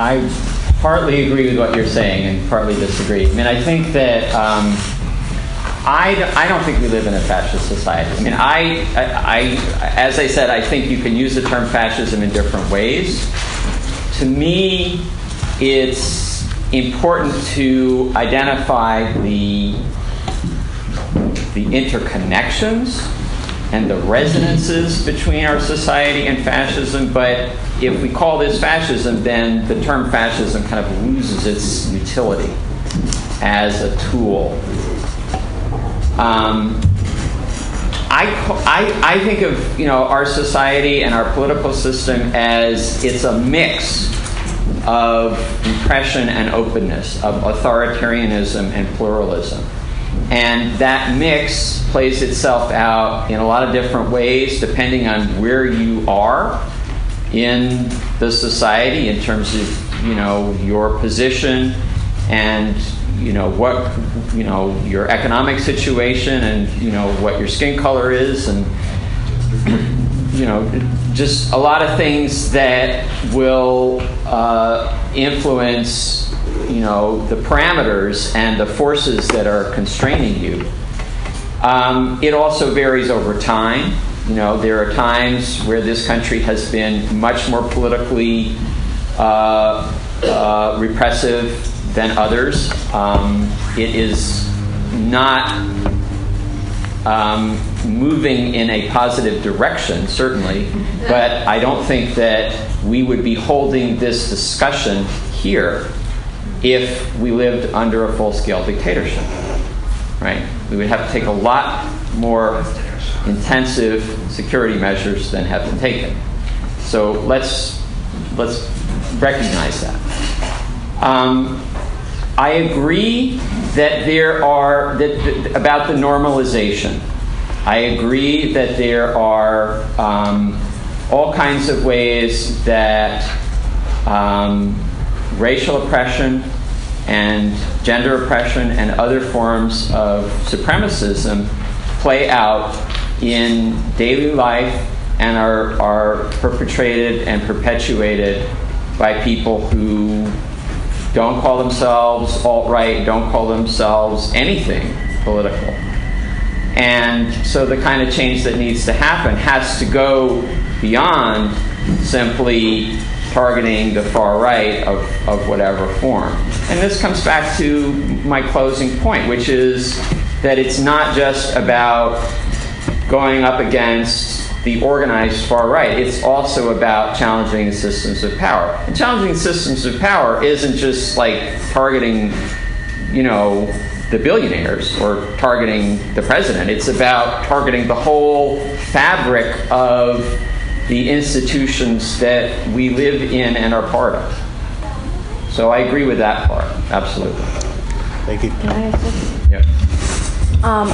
I partly agree with what you're saying and partly disagree. I mean, I think that um, I, I don't think we live in a fascist society. I mean, I, I, I, as I said, I think you can use the term fascism in different ways to me, it's important to identify the the interconnections and the resonances between our society and fascism, but if we call this fascism, then the term fascism kind of loses its utility as a tool. Um, I, I, I think of you know our society and our political system as it's a mix of repression and openness, of authoritarianism and pluralism. And that mix plays itself out in a lot of different ways depending on where you are in the society in terms of you know your position and you know what you know your economic situation and you know what your skin color is and you know just a lot of things that will uh, influence you know the parameters and the forces that are constraining you. Um, it also varies over time you know there are times where this country has been much more politically uh, uh, repressive than others. Um, it is not um, moving in a positive direction, certainly, but I don't think that we would be holding this discussion here if we lived under a full scale dictatorship. Right? We would have to take a lot more intensive security measures than have been taken. So let's let's recognize that. Um, I agree that there are that, that, about the normalization. I agree that there are um, all kinds of ways that um, racial oppression and gender oppression and other forms of supremacism play out in daily life and are, are perpetrated and perpetuated by people who don't call themselves alt right, don't call themselves anything political. And so the kind of change that needs to happen has to go beyond simply targeting the far right of, of whatever form. And this comes back to my closing point, which is that it's not just about going up against the organized far right. It's also about challenging the systems of power. And challenging systems of power isn't just like targeting, you know, the billionaires or targeting the president. It's about targeting the whole fabric of the institutions that we live in and are part of. So I agree with that part, absolutely. Thank you. Can I ask this? Yeah. Um,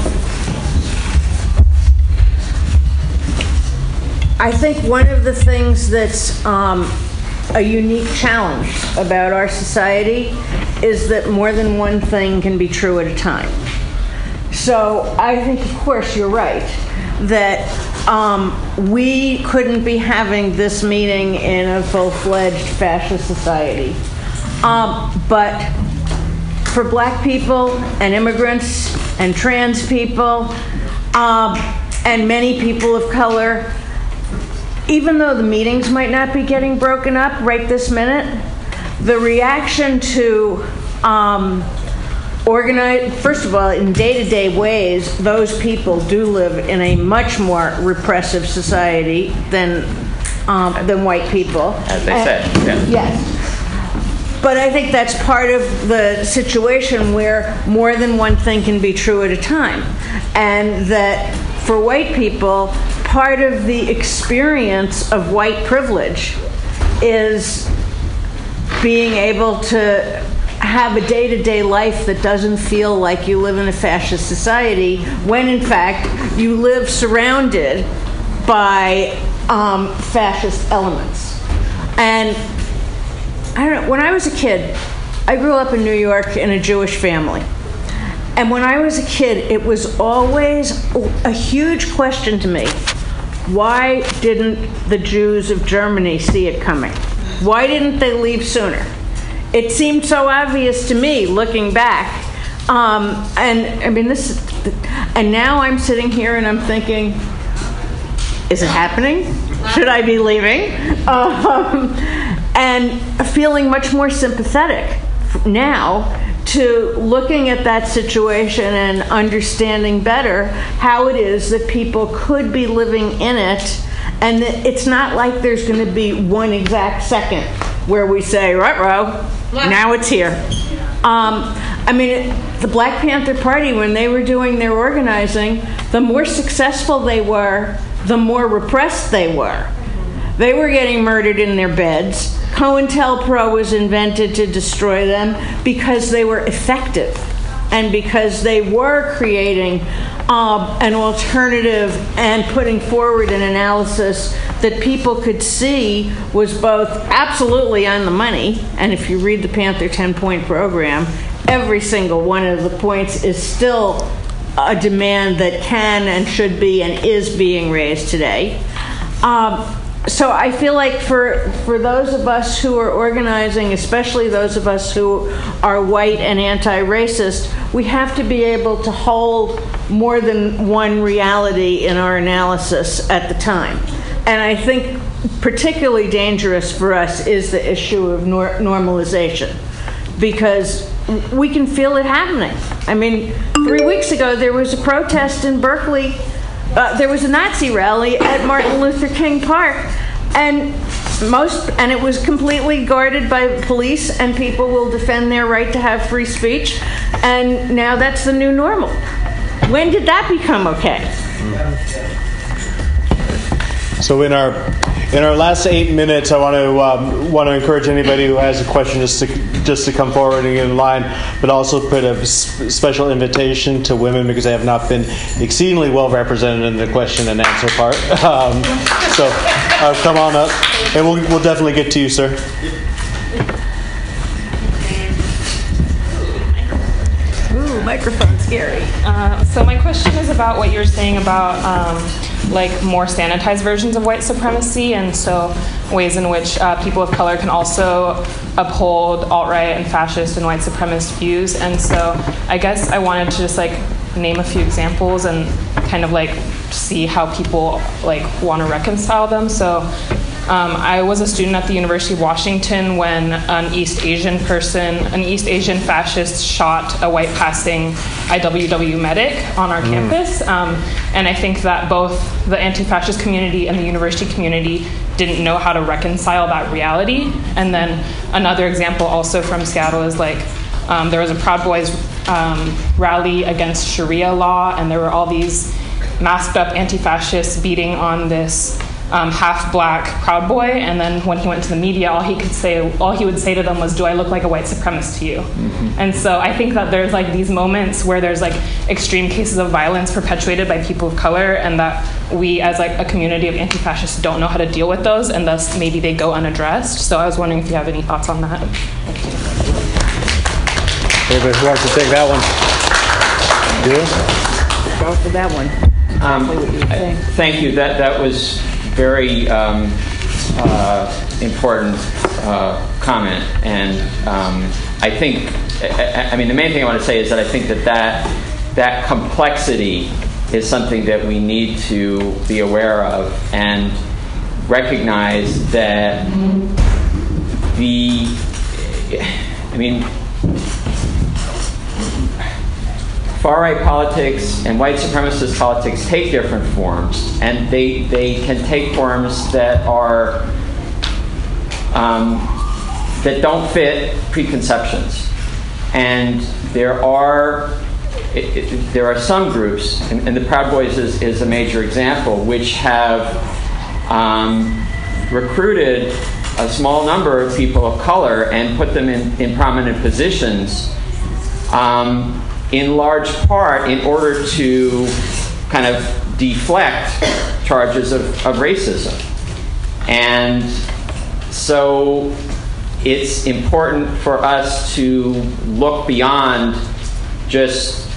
I think one of the things that's um, a unique challenge about our society is that more than one thing can be true at a time. So I think, of course, you're right that um, we couldn't be having this meeting in a full fledged fascist society. Um, but for black people and immigrants and trans people um, and many people of color, even though the meetings might not be getting broken up right this minute, the reaction to um, organize, first of all, in day to day ways, those people do live in a much more repressive society than, um, than white people. As they said, yeah. Yes. But I think that's part of the situation where more than one thing can be true at a time. And that for white people, part of the experience of white privilege is being able to have a day to day life that doesn't feel like you live in a fascist society when in fact you live surrounded by um, fascist elements. And I don't know, when I was a kid, I grew up in New York in a Jewish family. And when I was a kid, it was always a huge question to me why didn't the Jews of Germany see it coming? Why didn't they leave sooner? It seemed so obvious to me looking back. Um, and I mean, this, and now I'm sitting here and I'm thinking, is it happening? Should I be leaving? Um, and feeling much more sympathetic now to looking at that situation and understanding better how it is that people could be living in it and it's not like there's going to be one exact second where we say right row now it's here. Um, i mean the black panther party when they were doing their organizing the more successful they were the more repressed they were. They were getting murdered in their beds. COINTELPRO was invented to destroy them because they were effective and because they were creating um, an alternative and putting forward an analysis that people could see was both absolutely on the money. And if you read the Panther 10 point program, every single one of the points is still a demand that can and should be and is being raised today. Um, so I feel like for for those of us who are organizing, especially those of us who are white and anti-racist, we have to be able to hold more than one reality in our analysis at the time. And I think particularly dangerous for us is the issue of nor- normalization because we can feel it happening. I mean, 3 weeks ago there was a protest in Berkeley uh, there was a Nazi rally at Martin Luther King Park, and most and it was completely guarded by police and people will defend their right to have free speech and now that's the new normal. When did that become okay So in our in our last eight minutes, I want to um, want to encourage anybody who has a question just to just to come forward and get in line, but also put a special invitation to women because they have not been exceedingly well represented in the question and answer part. Um, so uh, come on up, and we'll we'll definitely get to you, sir. Ooh, microphone scary. Uh, so my question is about what you're saying about um, like more sanitized versions of white supremacy, and so ways in which uh, people of color can also uphold alt-right and fascist and white supremacist views. And so I guess I wanted to just like name a few examples and kind of like see how people like want to reconcile them. So um, I was a student at the University of Washington when an East Asian person, an East Asian fascist, shot a white passing IWW medic on our Mm. campus. Um, and I think that both the anti fascist community and the university community didn't know how to reconcile that reality. And then another example, also from Seattle, is like um, there was a Proud Boys um, rally against Sharia law, and there were all these masked up anti fascists beating on this um, half black Proud Boy. And then when he went to the media, all he could say, all he would say to them was, "Do I look like a white supremacist to you?" And so I think that there's like these moments where there's like extreme cases of violence perpetuated by people of color, and that we as like a community of anti-fascists don't know how to deal with those, and thus maybe they go unaddressed. So I was wondering if you have any thoughts on that. Anybody who wants to take that one? You? go for that one Um, what you were saying. Thank you. That that was very um, uh, important uh, comment, and um, I think. I, I mean, the main thing I want to say is that I think that that that complexity is something that we need to be aware of and recognize that the. I mean, far right politics and white supremacist politics take different forms, and they, they can take forms that are um, that don't fit preconceptions. And there are it, it, there are some groups, and, and the Proud Boys is, is a major example, which have um, recruited a small number of people of color and put them in, in prominent positions. Um, in large part in order to kind of deflect charges of, of racism. And so it's important for us to look beyond just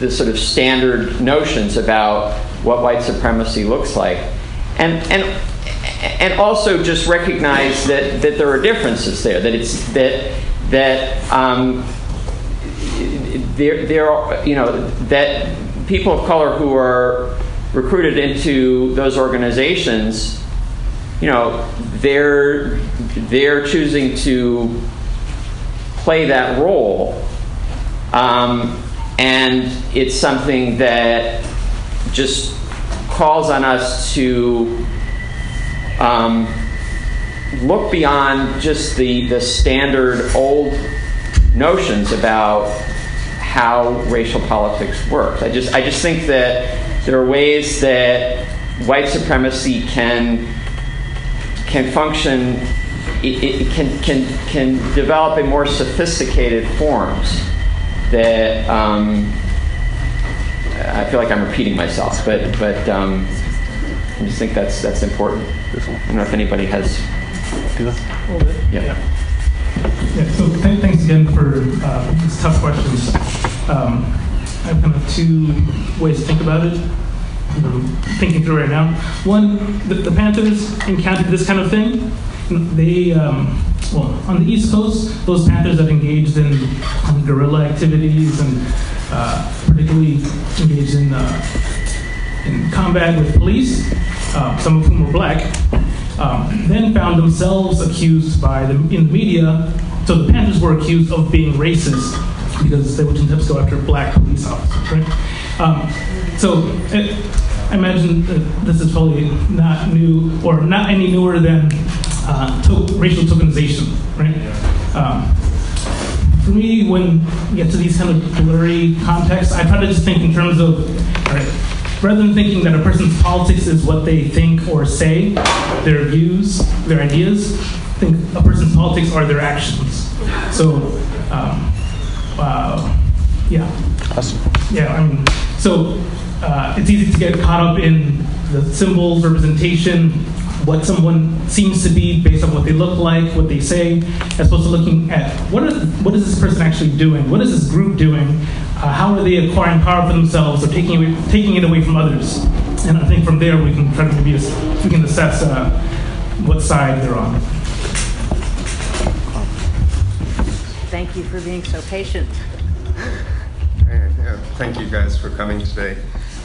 the sort of standard notions about what white supremacy looks like. And, and, and also just recognize that, that there are differences there, that it's that, that um, there, there are, you know, that people of color who are recruited into those organizations, you know, they're they're choosing to play that role, um, and it's something that just calls on us to um, look beyond just the the standard old notions about how racial politics works. I just I just think that there are ways that white supremacy can can function it, it can can can develop in more sophisticated forms that um, I feel like I'm repeating myself, but but um, I just think that's that's important. I don't know if anybody has. Yeah. Yeah, so th- thanks again for uh, these tough questions. Um, I have kind of two ways to think about it. I'm thinking through right now. One, the, the Panthers encountered this kind of thing. They, um, well, on the East Coast, those Panthers that engaged in guerrilla activities and uh, particularly engaged in, uh, in combat with police, uh, some of whom were black, um, then found themselves accused by the, in the media. So the Panthers were accused of being racist because they would sometimes go after black police officers, right? Um, so it, I imagine that this is probably not new or not any newer than uh, to- racial tokenization, right? Um, for me, when you get to these kind of blurry contexts, I try to just think in terms of, right, rather than thinking that a person's politics is what they think or say, their views, their ideas, I think a person's politics are their actions. So, um, uh, yeah. Awesome. Yeah, I mean, so uh, it's easy to get caught up in the symbols, representation, what someone seems to be based on what they look like, what they say, as opposed to looking at what is, what is this person actually doing? What is this group doing? Uh, how are they acquiring power for themselves or taking, away, taking it away from others? And I think from there we can try to maybe ass- we can assess uh, what side they're on. Thank you for being so patient. Thank you guys for coming today.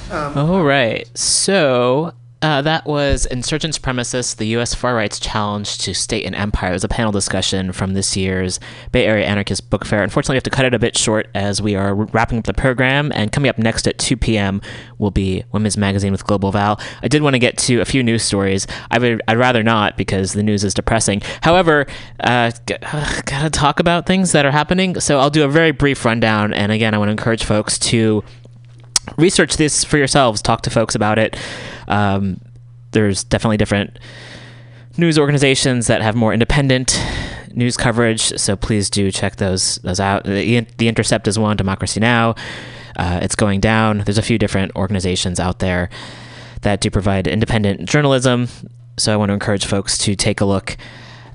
Um, All right. So uh, that was Insurgent Supremacists, the U.S. Far Right's Challenge to State and Empire. It was a panel discussion from this year's Bay Area Anarchist Book Fair. Unfortunately, we have to cut it a bit short as we are wrapping up the program. And coming up next at 2 p.m. will be Women's Magazine with Global Val. I did want to get to a few news stories. I would, I'd rather not because the news is depressing. However, uh, gotta talk about things that are happening. So I'll do a very brief rundown. And again, I want to encourage folks to research this for yourselves. Talk to folks about it. Um, there's definitely different news organizations that have more independent news coverage. So please do check those those out. The, the Intercept is one. Democracy Now. Uh, it's going down. There's a few different organizations out there that do provide independent journalism. So I want to encourage folks to take a look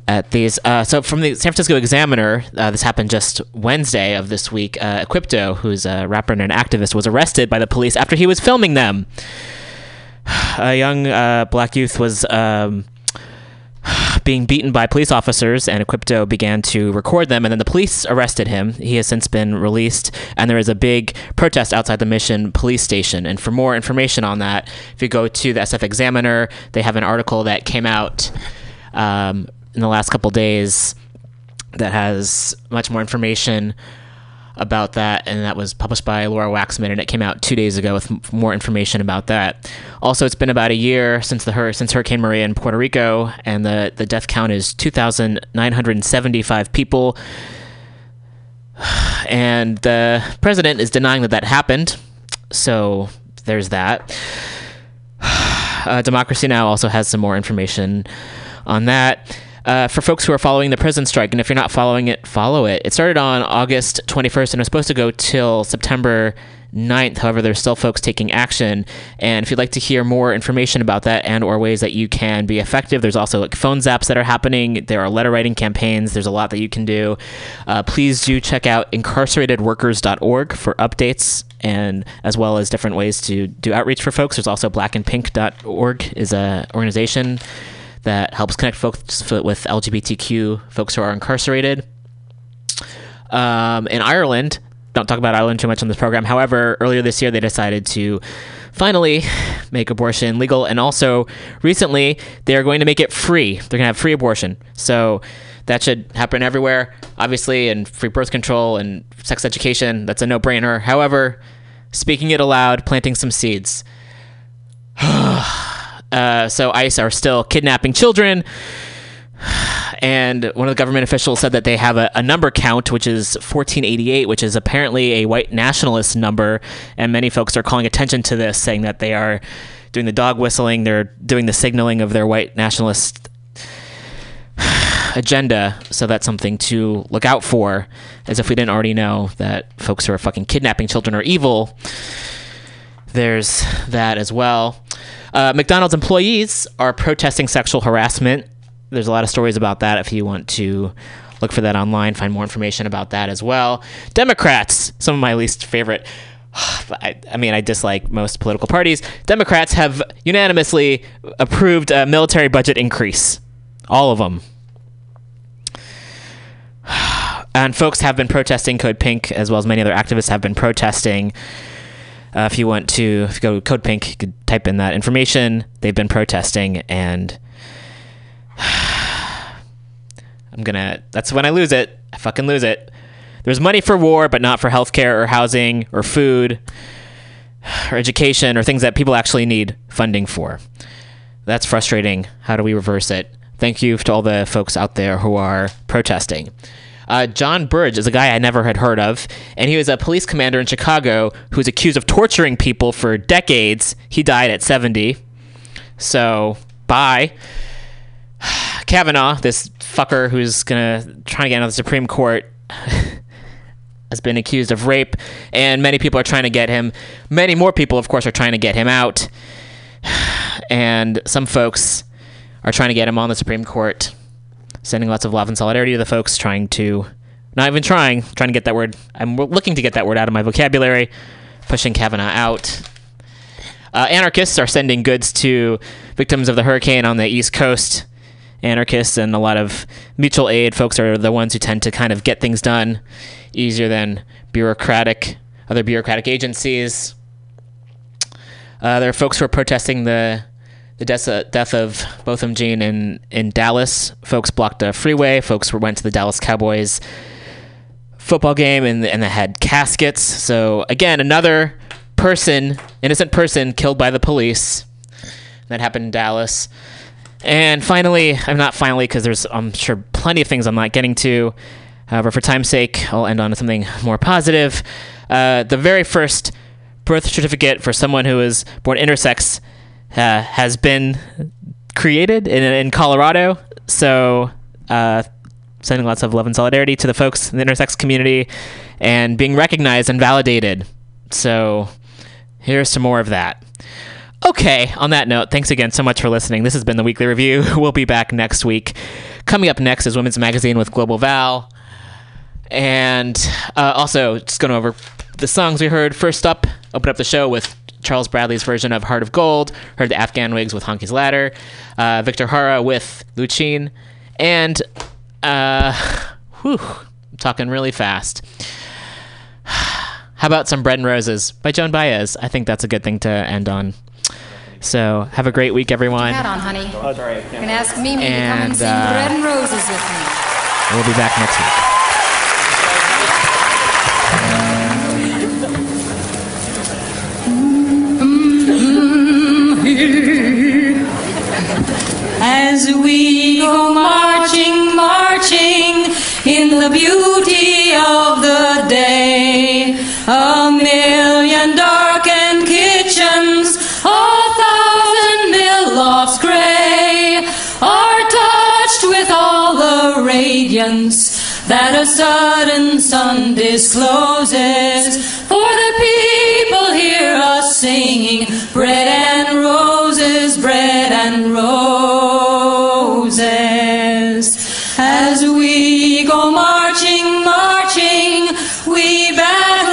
at these. Uh, so from the San Francisco Examiner, uh, this happened just Wednesday of this week. Uh, Equipto, who's a rapper and an activist, was arrested by the police after he was filming them. A young uh, black youth was um, being beaten by police officers, and Equipto began to record them, and then the police arrested him. He has since been released, and there is a big protest outside the Mission police station. And for more information on that, if you go to the SF Examiner, they have an article that came out um, in the last couple days that has much more information about that, and that was published by Laura Waxmann, and it came out two days ago with more information about that. Also, it's been about a year since the hur- since Hurricane Maria in Puerto Rico, and the the death count is two thousand nine hundred seventy five people, and the president is denying that that happened. So there's that. Uh, Democracy Now! also has some more information on that. Uh, for folks who are following the prison strike, and if you're not following it, follow it. It started on August 21st and was supposed to go till September 9th. However, there's still folks taking action. And if you'd like to hear more information about that and or ways that you can be effective, there's also like phone zaps that are happening. There are letter writing campaigns. There's a lot that you can do. Uh, please do check out incarceratedworkers.org for updates and as well as different ways to do outreach for folks. There's also blackandpink.org is a organization that helps connect folks with LGBTQ folks who are incarcerated. Um, in Ireland, don't talk about Ireland too much on this program. However, earlier this year they decided to finally make abortion legal. And also, recently, they're going to make it free. They're going to have free abortion. So that should happen everywhere, obviously, and free birth control and sex education. That's a no brainer. However, speaking it aloud, planting some seeds. uh, so ICE are still kidnapping children. And one of the government officials said that they have a, a, number count, which is 1488, which is apparently a white nationalist number. And many folks are calling attention to this, saying that they are doing the dog whistling, they're doing the signaling of their white nationalist agenda. So that's something to look out for, as if we didn't already know that folks who are fucking kidnapping children are evil. There's that as well. Uh, McDonald's employees are protesting sexual harassment. There's a lot of stories about that if you want to look for that online, find more information about that as well. Democrats, some of my least favorite. I, I, mean, I dislike most political parties. Democrats have unanimously approved a military budget increase. All of them. And folks have been protesting Code Pink, as well as many other activists have been protesting. Uh, if you want to, if you go to Code Pink, you could type in that information. They've been protesting, and I'm gonna. That's when I lose it. I fucking lose it. There's money for war, but not for healthcare or housing or food or education or things that people actually need funding for. That's frustrating. How do we reverse it? Thank you to all the folks out there who are protesting. Uh, John Burge is a guy I never had heard of, and he was a police commander in Chicago who was accused of torturing people for decades. He died at 70. So, bye. Kavanaugh, this fucker who's gonna try to get into the Supreme Court, has been accused of rape, and many people are trying to get him. Many more people, of course, are trying to get him out, and some folks are trying to get him on the Supreme Court sending lots of love and solidarity to the folks trying to, not even trying, trying to get that word. I'm looking to get that word out of my vocabulary, pushing Kavanaugh out. Uh, anarchists are sending goods to victims of the hurricane on the East Coast. Anarchists and a lot of mutual aid folks are the ones who tend to kind of get things done easier than bureaucratic other bureaucratic agencies. Uh, there are folks who are protesting the the death, uh, death of Botham Jean in, in Dallas. Folks blocked a freeway. Folks went to the Dallas Cowboys football game and, and they had caskets. So, again, another person, innocent person, killed by the police. That happened in Dallas. And finally, I'm not finally because there's, I'm sure, plenty of things I'm not getting to. However, for time's sake, I'll end on something more positive. Uh, the very first birth certificate for someone who was born intersex uh, has been created in, in Colorado. So, uh, sending lots of love and solidarity to the folks in the intersex community and being recognized and validated. So, here's some more of that. Okay, on that note, thanks again so much for listening. This has been the weekly review. We'll be back next week. Coming up next is Women's Magazine with Global Val. And uh, also, just going over the songs we heard. First up, open up the show with Charles Bradley's version of Heart of Gold, heard the Afghan Whigs with Honky's Ladder, uh, Victor Jara with Luchin, and uh, whew, I'm talking really fast. How about some Bread and Roses by Joan Baez? I think that's a good thing to end on. So have a great week, everyone. Hat on, honey. Oh, sorry. You can ask Mimi to come And, and sing uh, Bread and Roses with me. We'll be back next week. As we go marching, marching in the beauty of the day, a million darkened kitchens, a thousand mill lofts gray, are touched with all the radiance that a sudden sun discloses. For the people hear us singing, bread and roses, bread and roses. As we go marching, marching, we battle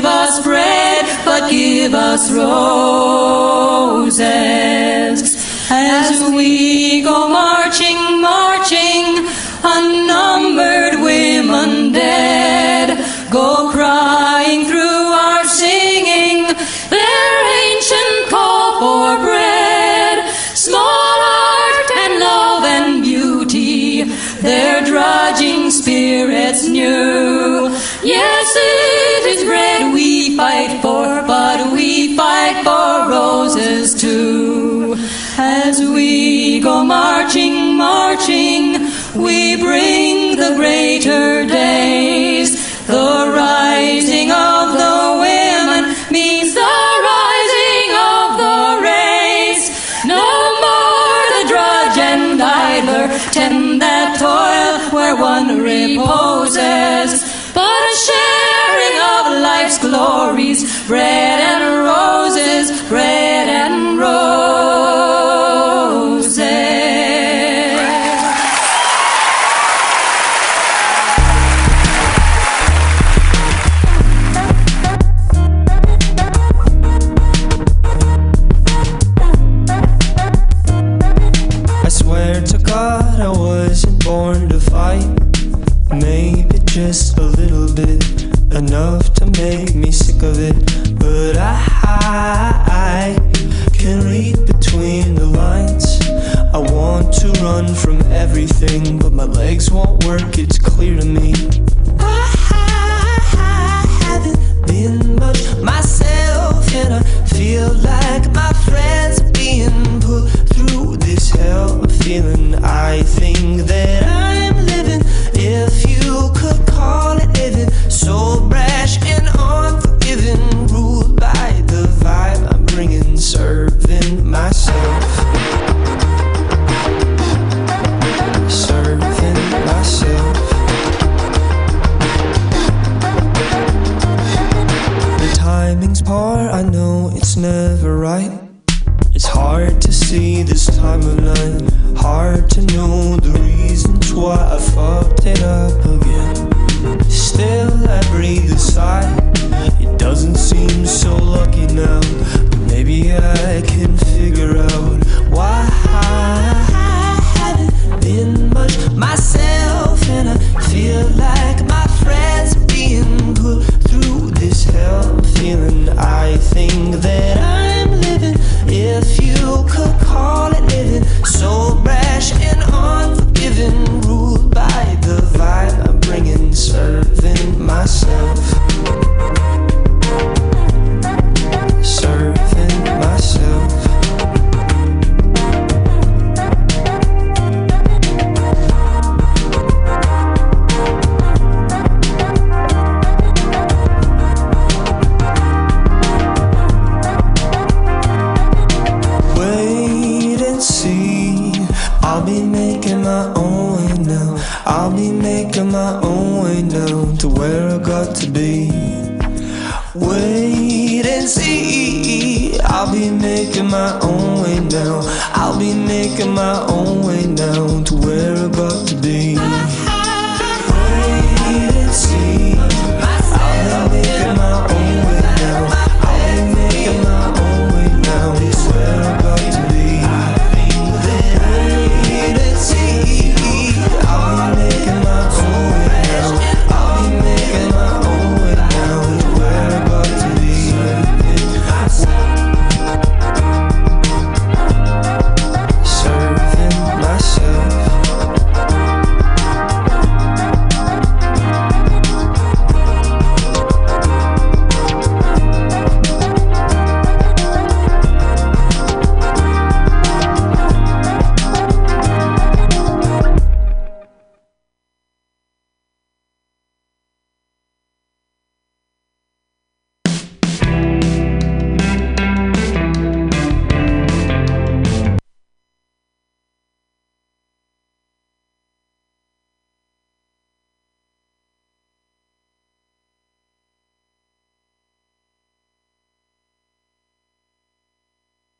give us bread, but give us roses. As we go marching, marching, unnumbered women dead, go crying through our singing their ancient call for bread. Small art and love and beauty, their drudging spirits new. Yes, marching, marching, we bring the greater days. The rising of the women means the rising of the race. No more the drudge and idler tend that toil where one reposes, but a sharing of life's glories, bread and roses.